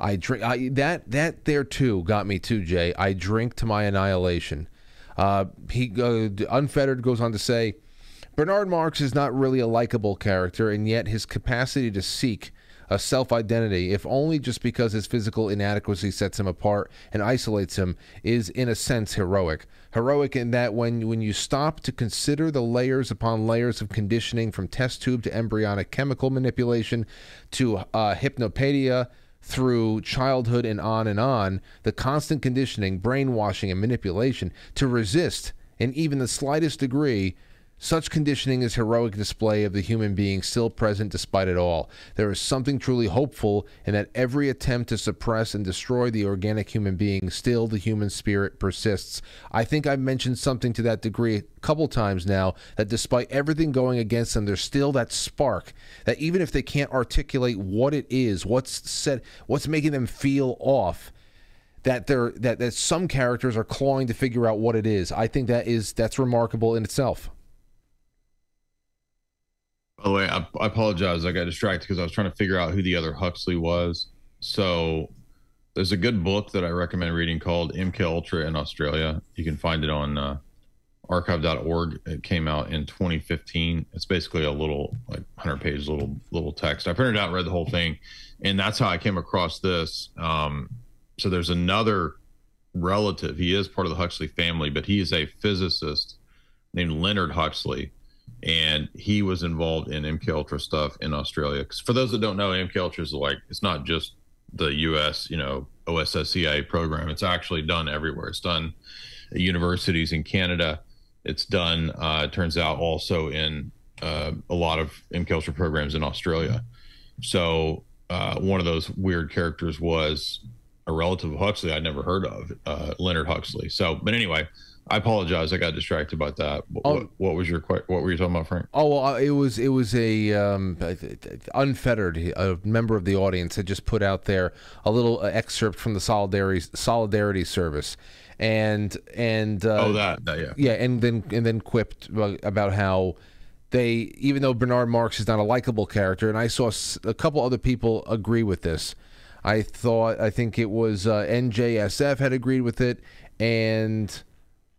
I drink I, that that there too got me too, Jay. I drink to my annihilation. Uh, he uh, unfettered goes on to say, Bernard Marx is not really a likable character, and yet his capacity to seek a self identity, if only just because his physical inadequacy sets him apart and isolates him, is in a sense heroic. Heroic in that when, when you stop to consider the layers upon layers of conditioning from test tube to embryonic chemical manipulation to uh, hypnopaedia through childhood and on and on, the constant conditioning, brainwashing, and manipulation to resist in even the slightest degree such conditioning is heroic display of the human being still present despite it all. There is something truly hopeful in that every attempt to suppress and destroy the organic human being, still the human spirit persists. I think I've mentioned something to that degree a couple times now that despite everything going against them, there's still that spark that even if they can't articulate what it is, what's said, what's making them feel off, that they're that, that some characters are clawing to figure out what it is. I think that is that's remarkable in itself. By the way, I, I apologize. I got distracted because I was trying to figure out who the other Huxley was. So there's a good book that I recommend reading called MK Ultra in Australia. You can find it on uh, archive.org. It came out in 2015. It's basically a little like 100 page little little text. I printed out, and read the whole thing, and that's how I came across this. Um, so there's another relative. He is part of the Huxley family, but he is a physicist named Leonard Huxley and he was involved in MK Ultra stuff in Australia. Because for those that don't know, MK Ultra is like it's not just the U.S. you know OSSCA program. It's actually done everywhere. It's done at universities in Canada. It's done. Uh, it turns out also in uh, a lot of MK Ultra programs in Australia. So uh, one of those weird characters was a relative of Huxley I'd never heard of, uh, Leonard Huxley. So, but anyway, I apologize. I got distracted about that. What, Oh. what, was your what were you talking about, Frank? Oh well, uh, it was it was a um, unfettered. A member of the audience had just put out there a little uh, excerpt from the solidarity solidarity service, and and uh, oh, that that yeah. yeah, and then and then quipped about how they, even though Bernard Marx is not a likable character, and I saw a couple other people agree with this. I thought I think it was uh, NJSF had agreed with it, and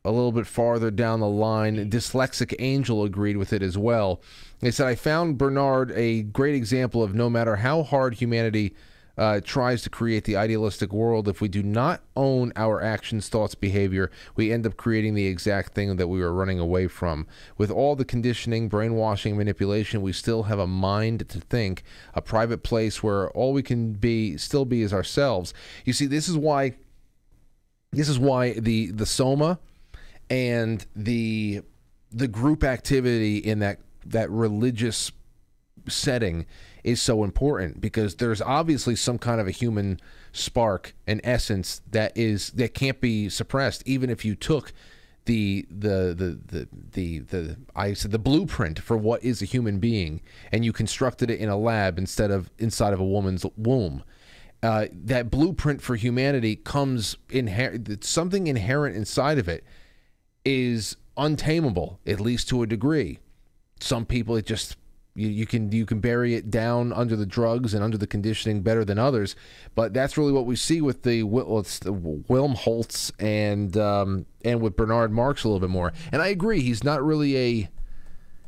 a little bit farther down the line, Dyslexic Angel agreed with it as well. They said, I found Bernard a great example of no matter how hard humanity uh, tries to create the idealistic world, if we do not own our actions, thoughts, behavior, we end up creating the exact thing that we were running away from. With all the conditioning, brainwashing, manipulation, we still have a mind to think, a private place where all we can be, still be, is ourselves. You see, this is why. This is why the the soma and the the group activity in that that religious setting is so important because there's obviously some kind of a human spark and essence that is that can't be suppressed even if you took the the the the the, the I said the blueprint for what is a human being and you constructed it in a lab instead of inside of a woman's womb. Uh, that blueprint for humanity comes inherent something inherent inside of it is untamable at least to a degree some people it just you, you can you can bury it down under the drugs and under the conditioning better than others, but that's really what we see with the, well, the Helmholtz and um, and with Bernard Marx a little bit more. And I agree, he's not really a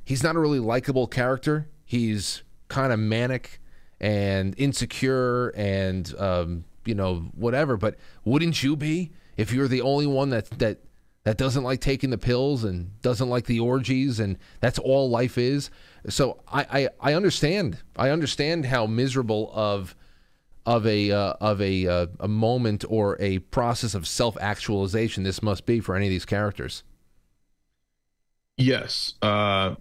he's not a really likable character. He's kind of manic and insecure and um, you know whatever. But wouldn't you be if you're the only one that that that doesn't like taking the pills and doesn't like the orgies and that's all life is? So I, I, I understand. I understand how miserable of of a uh, of a uh, a moment or a process of self actualization this must be for any of these characters. Yes, uh,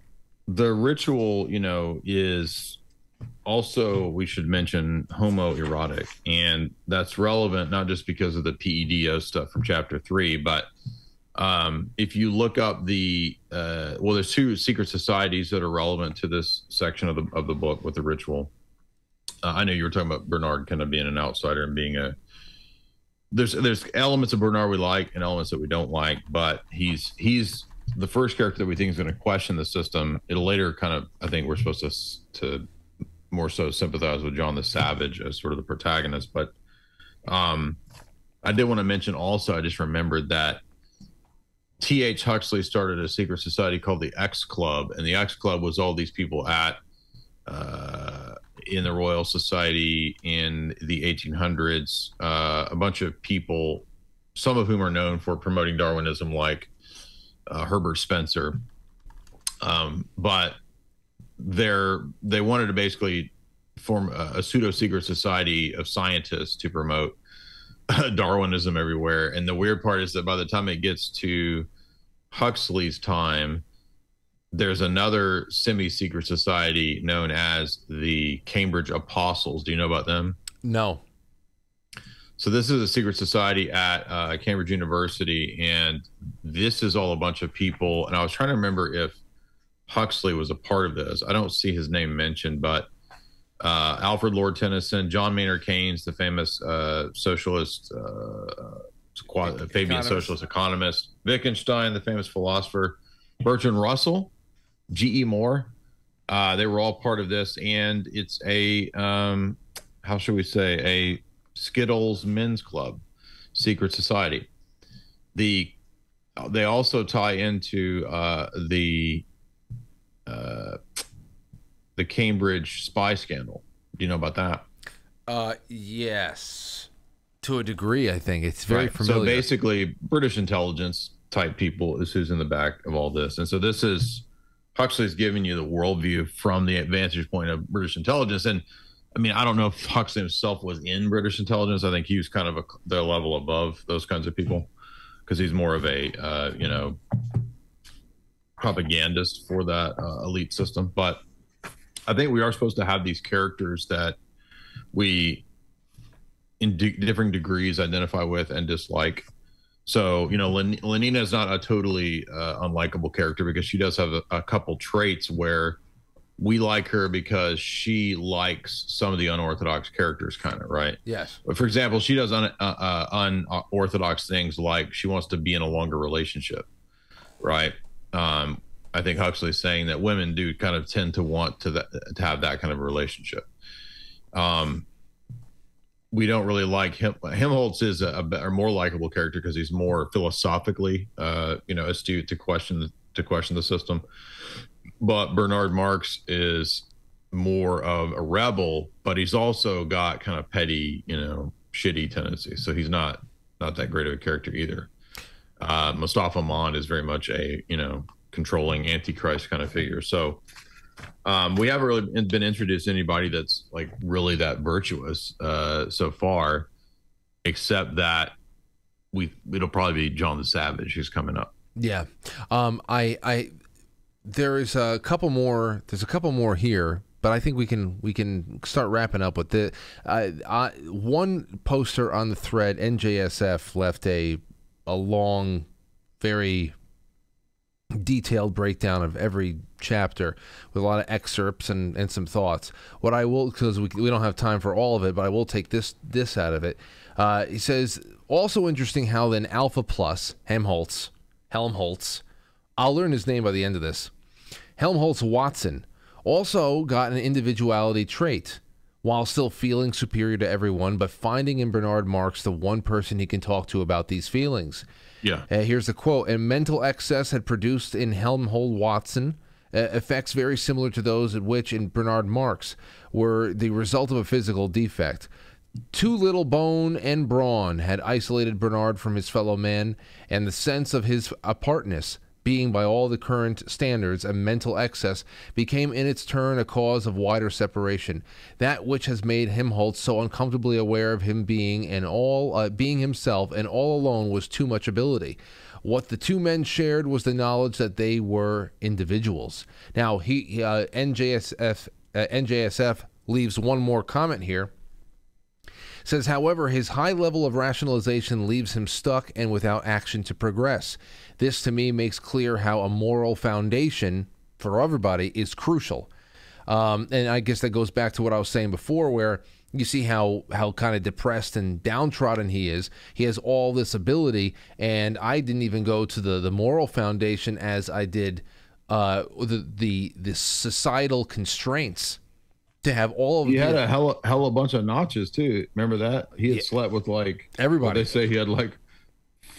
the ritual, you know, is also we should mention homoerotic, and that's relevant not just because of the PEDO stuff from chapter three, but um, if you look up the uh, well, there's two secret societies that are relevant to this section of the of the book with the ritual. Uh, I know you were talking about Bernard kind of being an outsider and being a there's there's elements of Bernard we like and elements that we don't like, but he's he's the first character that we think is going to question the system. It'll later kind of I think we're supposed to to more so sympathize with John the Savage as sort of the protagonist, but um, I did want to mention also I just remembered that T.H. Huxley started a secret society called the X Club, and the X Club was all these people at uh, in the Royal Society in the 1800s. Uh, a bunch of people, some of whom are known for promoting Darwinism, like uh, Herbert Spencer, um, but they're they wanted to basically form a, a pseudo secret society of scientists to promote Darwinism everywhere. And the weird part is that by the time it gets to Huxley's time, there's another semi secret society known as the Cambridge Apostles. Do you know about them? No. So this is a secret society at uh, Cambridge University, and this is all a bunch of people. And I was trying to remember if Huxley was a part of this. I don't see his name mentioned, but uh, Alfred Lord Tennyson, John Maynard Keynes, the famous uh, socialist, uh, Fabian socialist economist, Wittgenstein, the famous philosopher, Bertrand Russell, G.E. Moore. Uh, they were all part of this, and it's a um, how should we say a Skittles men's club, secret society. The they also tie into uh, the uh, the Cambridge spy scandal. Do you know about that? Uh, yes, to a degree. I think it's very right. familiar. So basically, British intelligence type people is who's in the back of all this, and so this is Huxley's giving you the worldview from the vantage point of British intelligence. And I mean, I don't know if Huxley himself was in British intelligence. I think he was kind of a, the level above those kinds of people because he's more of a uh, you know propagandist for that uh, elite system, but I think we are supposed to have these characters that we, in differing degrees, identify with and dislike. So, you know, Len- Lenina is not a totally uh, unlikable character because she does have a, a couple traits where we like her because she likes some of the unorthodox characters, kind of, right? Yes. For example, she does un- uh, uh, unorthodox things like she wants to be in a longer relationship, right? Um, I think Huxley's saying that women do kind of tend to want to to have that kind of relationship. Um, we don't really like him. Helmholtz is a, a more likable character because he's more philosophically, uh, you know, astute to question to question the system. But Bernard Marx is more of a rebel, but he's also got kind of petty, you know, shitty tendencies. So he's not not that great of a character either. Uh, Mustafa Mond is very much a you know controlling antichrist kind of figure. So um, we haven't really been introduced to anybody that's like really that virtuous uh, so far, except that we it'll probably be John the Savage who's coming up. Yeah, um, I I there is a couple more. There's a couple more here, but I think we can we can start wrapping up with the uh, uh, one poster on the thread. NJSF left a a long, very detailed breakdown of every chapter with a lot of excerpts and, and some thoughts. What I will, because we, we don't have time for all of it, but I will take this this out of it. Uh, he says also interesting how then Alpha Plus Helmholtz Helmholtz, I'll learn his name by the end of this. Helmholtz Watson also got an individuality trait while still feeling superior to everyone, but finding in Bernard Marx the one person he can talk to about these feelings. Yeah. Uh, here's the quote And mental excess had produced in Helmholtz Watson uh, effects very similar to those at which in Bernard Marx were the result of a physical defect. Too little bone and brawn had isolated Bernard from his fellow men, and the sense of his apartness being by all the current standards a mental excess, became in its turn a cause of wider separation. That which has made Helmholtz so uncomfortably aware of him being and all uh, being himself and all alone was too much ability. What the two men shared was the knowledge that they were individuals. Now he uh, NJSF uh, NJSF leaves one more comment here says, however, his high level of rationalization leaves him stuck and without action to progress. This to me makes clear how a moral foundation for everybody is crucial. Um, and I guess that goes back to what I was saying before, where you see how how kind of depressed and downtrodden he is. He has all this ability, and I didn't even go to the the moral foundation as I did uh, the the the societal constraints to have all of he had a hell hell a bunch of notches too. Remember that he had yeah. slept with like everybody. They say he had like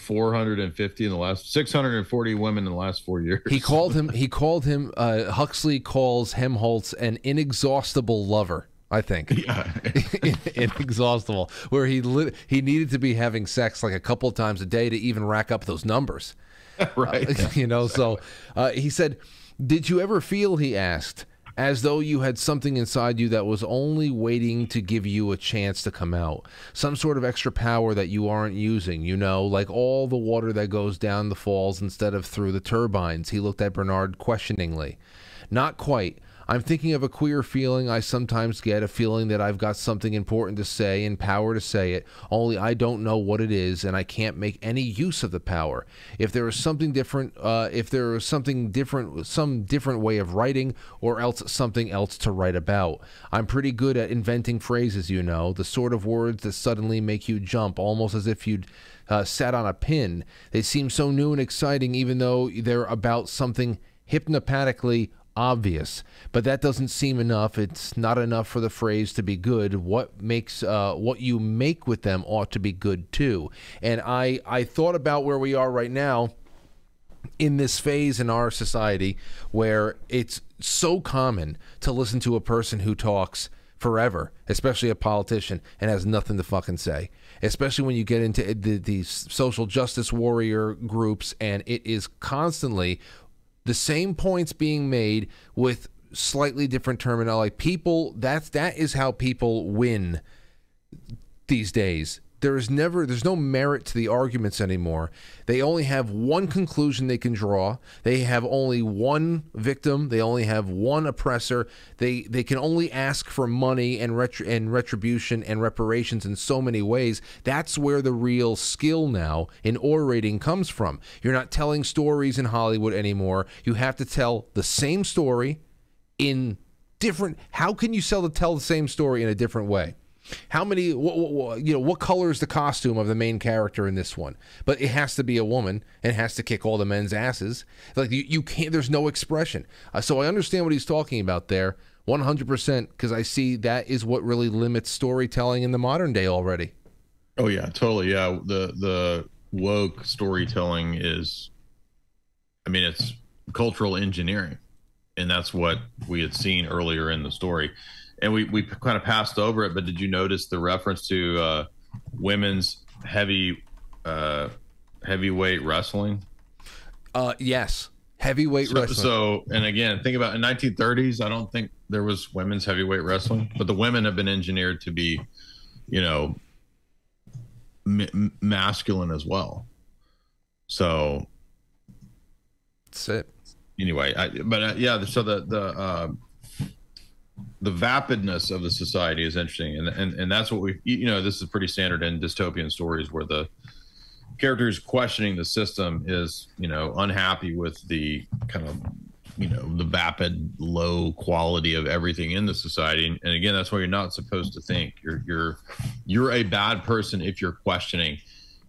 450 in the last 640 women in the last four years. He called him. He called him. Uh, Huxley calls Helmholtz an inexhaustible lover. I think. Yeah. inexhaustible. Where he li- he needed to be having sex like a couple of times a day to even rack up those numbers. right. Uh, you know. So uh, he said, "Did you ever feel?" He asked as though you had something inside you that was only waiting to give you a chance to come out. Some sort of extra power that you aren't using, you know, like all the water that goes down the falls instead of through the turbines. He looked at Bernard questioningly. Not quite. I'm thinking of a queer feeling I sometimes get, a feeling that I've got something important to say and power to say it, only I don't know what it is and I can't make any use of the power. If there is something different, uh, if there is something different, some different way of writing or else something else to write about. I'm pretty good at inventing phrases, you know, the sort of words that suddenly make you jump, almost as if you'd uh, sat on a pin. They seem so new and exciting, even though they're about something hypnopaedically obvious, but that doesn't seem enough. It's not enough for the phrase to be good. What makes uh, what you make with them ought to be good too. And I I thought about where we are right now in this phase in our society where it's so common to listen to a person who talks forever, especially a politician, and has nothing to fucking say. Especially when you get into the, these social justice warrior groups, and it is constantly the same points being made with slightly different terminology. People that's that is how people win these days there is never there's no merit to the arguments anymore. They only have one conclusion they can draw. They have only one victim. They only have one oppressor. They they can only ask for money and retri- and retribution and reparations in so many ways. That's where the real skill now in orating comes from. You're not telling stories in Hollywood anymore. You have to tell the same story in different how can you sell to tell the same story in a different way how many, what, what, you know, what color is the costume of the main character in this one? But it has to be a woman and has to kick all the men's asses. Like you, you can't. There's no expression. Uh, so I understand what he's talking about there, 100%, because I see that is what really limits storytelling in the modern day already. Oh yeah, totally. Yeah, the the woke storytelling is, I mean, it's cultural engineering, and that's what we had seen earlier in the story and we we kind of passed over it. But did you notice the reference to uh, women's heavy uh, heavyweight wrestling? Uh, yes, heavyweight so, wrestling. So, and again, think about in 1930s. I don't think there was women's heavyweight wrestling, but the women have been engineered to be, you know, m- masculine as well. So that's it. anyway, I, but uh, yeah, so the the uh, the vapidness of the society is interesting, and and and that's what we you know this is pretty standard in dystopian stories where the character characters questioning the system is you know unhappy with the kind of you know the vapid low quality of everything in the society. And again that's why you're not supposed to think. You're you're you're a bad person if you're questioning.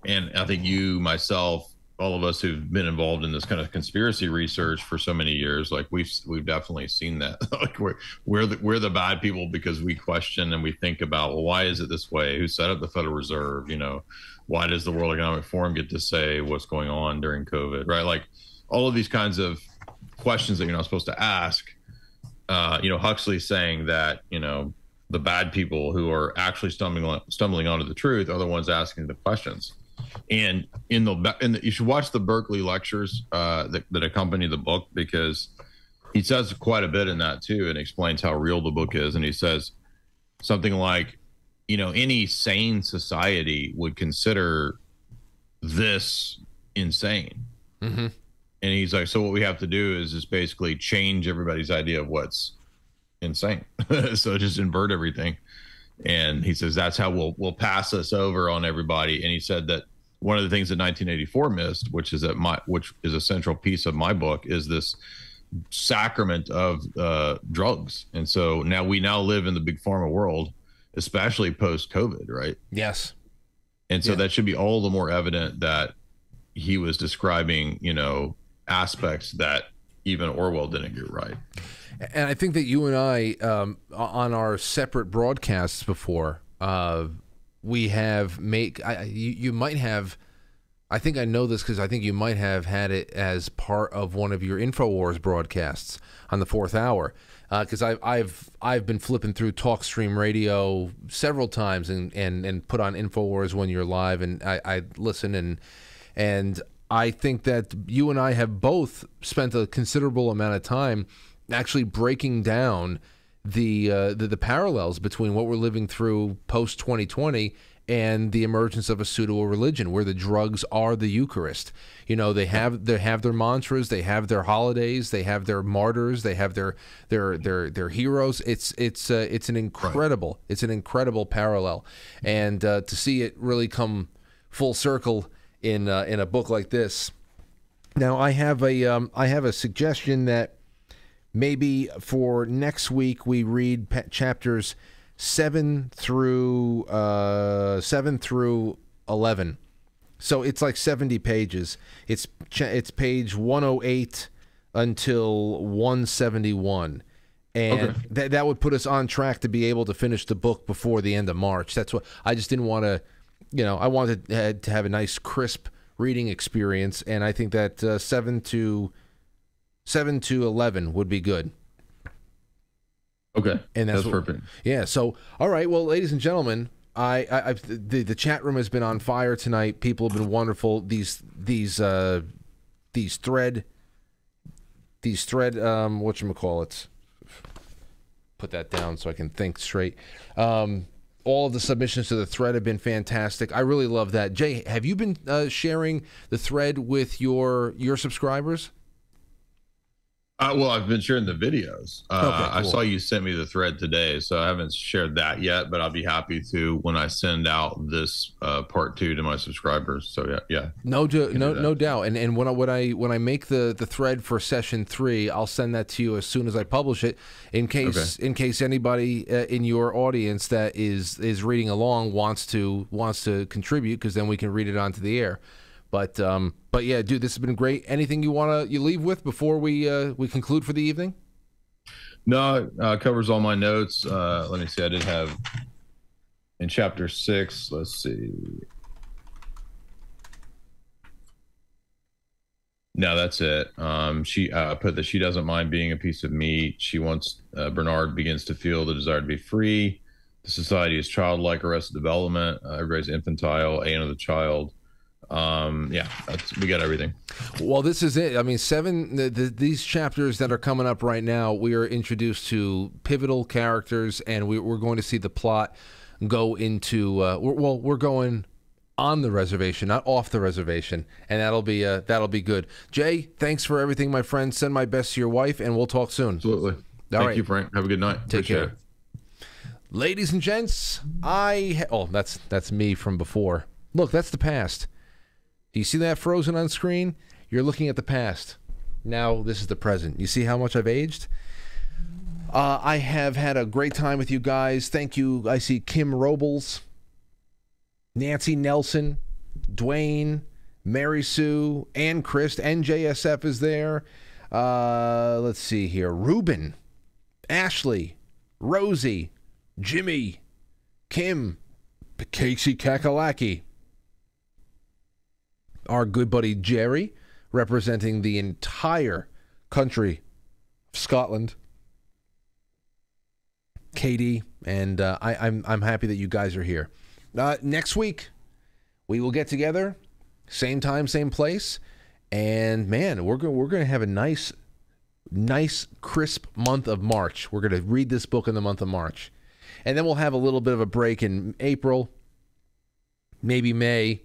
And i think you myself all of us who've been involved in this kind of conspiracy research for so many years like we've we've definitely seen that like we're we're the, we're the bad people because we question and we think about well why is it this way who set up the federal reserve you know why does the world economic forum get to say what's going on during covid right like all of these kinds of questions that you're not supposed to ask. Uh, you know, Huxley saying that you know the bad people who are actually stumbling on, stumbling onto the truth are the ones asking the questions. And in the, in the you should watch the Berkeley lectures uh, that, that accompany the book because he says quite a bit in that too, and explains how real the book is. And he says something like, you know, any sane society would consider this insane. Mm-hmm and he's like, so what we have to do is just basically change everybody's idea of what's insane. so just invert everything. And he says that's how we'll we'll pass us over on everybody. And he said that one of the things that 1984 missed, which is that my which is a central piece of my book, is this sacrament of uh, drugs. And so now we now live in the big pharma world, especially post COVID, right? Yes. And so yeah. that should be all the more evident that he was describing, you know, aspects that even Orwell didn't get right. And I think that you and I, um, on our separate broadcasts before, uh, we have make I, you, you might have. I think I know this because I think you might have had it as part of one of your Infowars broadcasts on the fourth hour. Because uh, I've I've I've been flipping through TalkStream Radio several times and, and, and put on Infowars when you're live, and I, I listen and and I think that you and I have both spent a considerable amount of time actually breaking down the uh, the, the, parallels between what we're living through post 2020 and the emergence of a pseudo religion where the drugs are the Eucharist. You know, they have they have their mantras, they have their holidays, they have their martyrs, they have their their their their heroes. It's it's uh, it's an incredible right. it's an incredible parallel, and uh, to see it really come full circle in uh, in a book like this. Now, I have a um, I have a suggestion that maybe for next week we read chapters seven through uh, seven through eleven. So it's like seventy pages. It's it's page one hundred eight until one seventy one and okay. that that would put us on track to be able to finish the book before the end of March. That's what I just didn't want to you know, I wanted uh, to have a nice, crisp reading experience, and I think that uh, seven to seven to eleven would be good. Okay, and that's, that's what, perfect. Yeah. So, all right. Well, ladies and gentlemen, I, I I've, the the chat room has been on fire tonight. People have been wonderful. These these uh these thread these thread um what you call it. Put that down so I can think straight. Um, all of the submissions to the thread have been fantastic. I really love that. Jay, have you been uh, sharing the thread with your your subscribers? Uh, well, I've been sharing the videos. Uh, okay, cool. I saw you sent me the thread today, so I haven't shared that yet, but I'll be happy to when I send out this uh, part two to my subscribers. So yeah, yeah. No, do, no, no doubt. And and when I when I when I make the the thread for session three, I'll send that to you as soon as I publish it, in case okay. in case anybody uh, in your audience that is is reading along wants to wants to contribute, because then we can read it onto the air. But um, but yeah, dude, this has been great. Anything you wanna you leave with before we uh, we conclude for the evening? No, uh, covers all my notes. Uh, let me see. I did have in chapter six. Let's see. No, that's it. Um, she uh, put that she doesn't mind being a piece of meat. She wants uh, Bernard begins to feel the desire to be free. The society is childlike, arrested development. Uh, everybody's infantile, alien of the child um yeah we got everything well this is it i mean seven the, the, these chapters that are coming up right now we are introduced to pivotal characters and we, are going to see the plot go into uh, we're, well we're going on the reservation, not off the reservation, and that'll be uh, that'll be good. Jay, thanks for everything, my friend. Send my best to your wife, and we'll talk soon. Absolutely. All Thank right. you, Frank. Have a good night. Take Appreciate care. It. Ladies and gents, I ha- oh that's that's me from before. Look, that's the past. Do you see that frozen on screen? You're looking at the past. Now this is the present. You see how much I've aged? Uh, I have had a great time with you guys. Thank you. I see Kim Robles, Nancy Nelson, Dwayne, Mary Sue, and Chris, NJSF is there. Uh, let's see here. Ruben, Ashley, Rosie, Jimmy, Kim, Casey Kakalaki, our good buddy Jerry, representing the entire country of Scotland. Katie, and uh, I, I'm I'm happy that you guys are here. Uh, next week, we will get together, same time, same place, and man, we're we're going to have a nice, nice crisp month of March. We're going to read this book in the month of March, and then we'll have a little bit of a break in April, maybe May,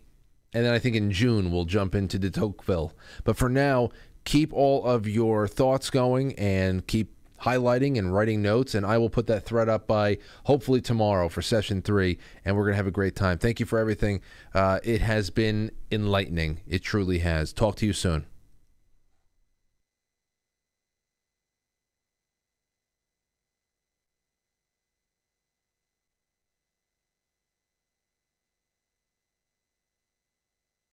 and then I think in June we'll jump into de Tocqueville. But for now, keep all of your thoughts going and keep highlighting and writing notes, and I will put that thread up by hopefully tomorrow for session three, and we're going to have a great time. Thank you for everything. Uh, it has been enlightening. It truly has. Talk to you soon.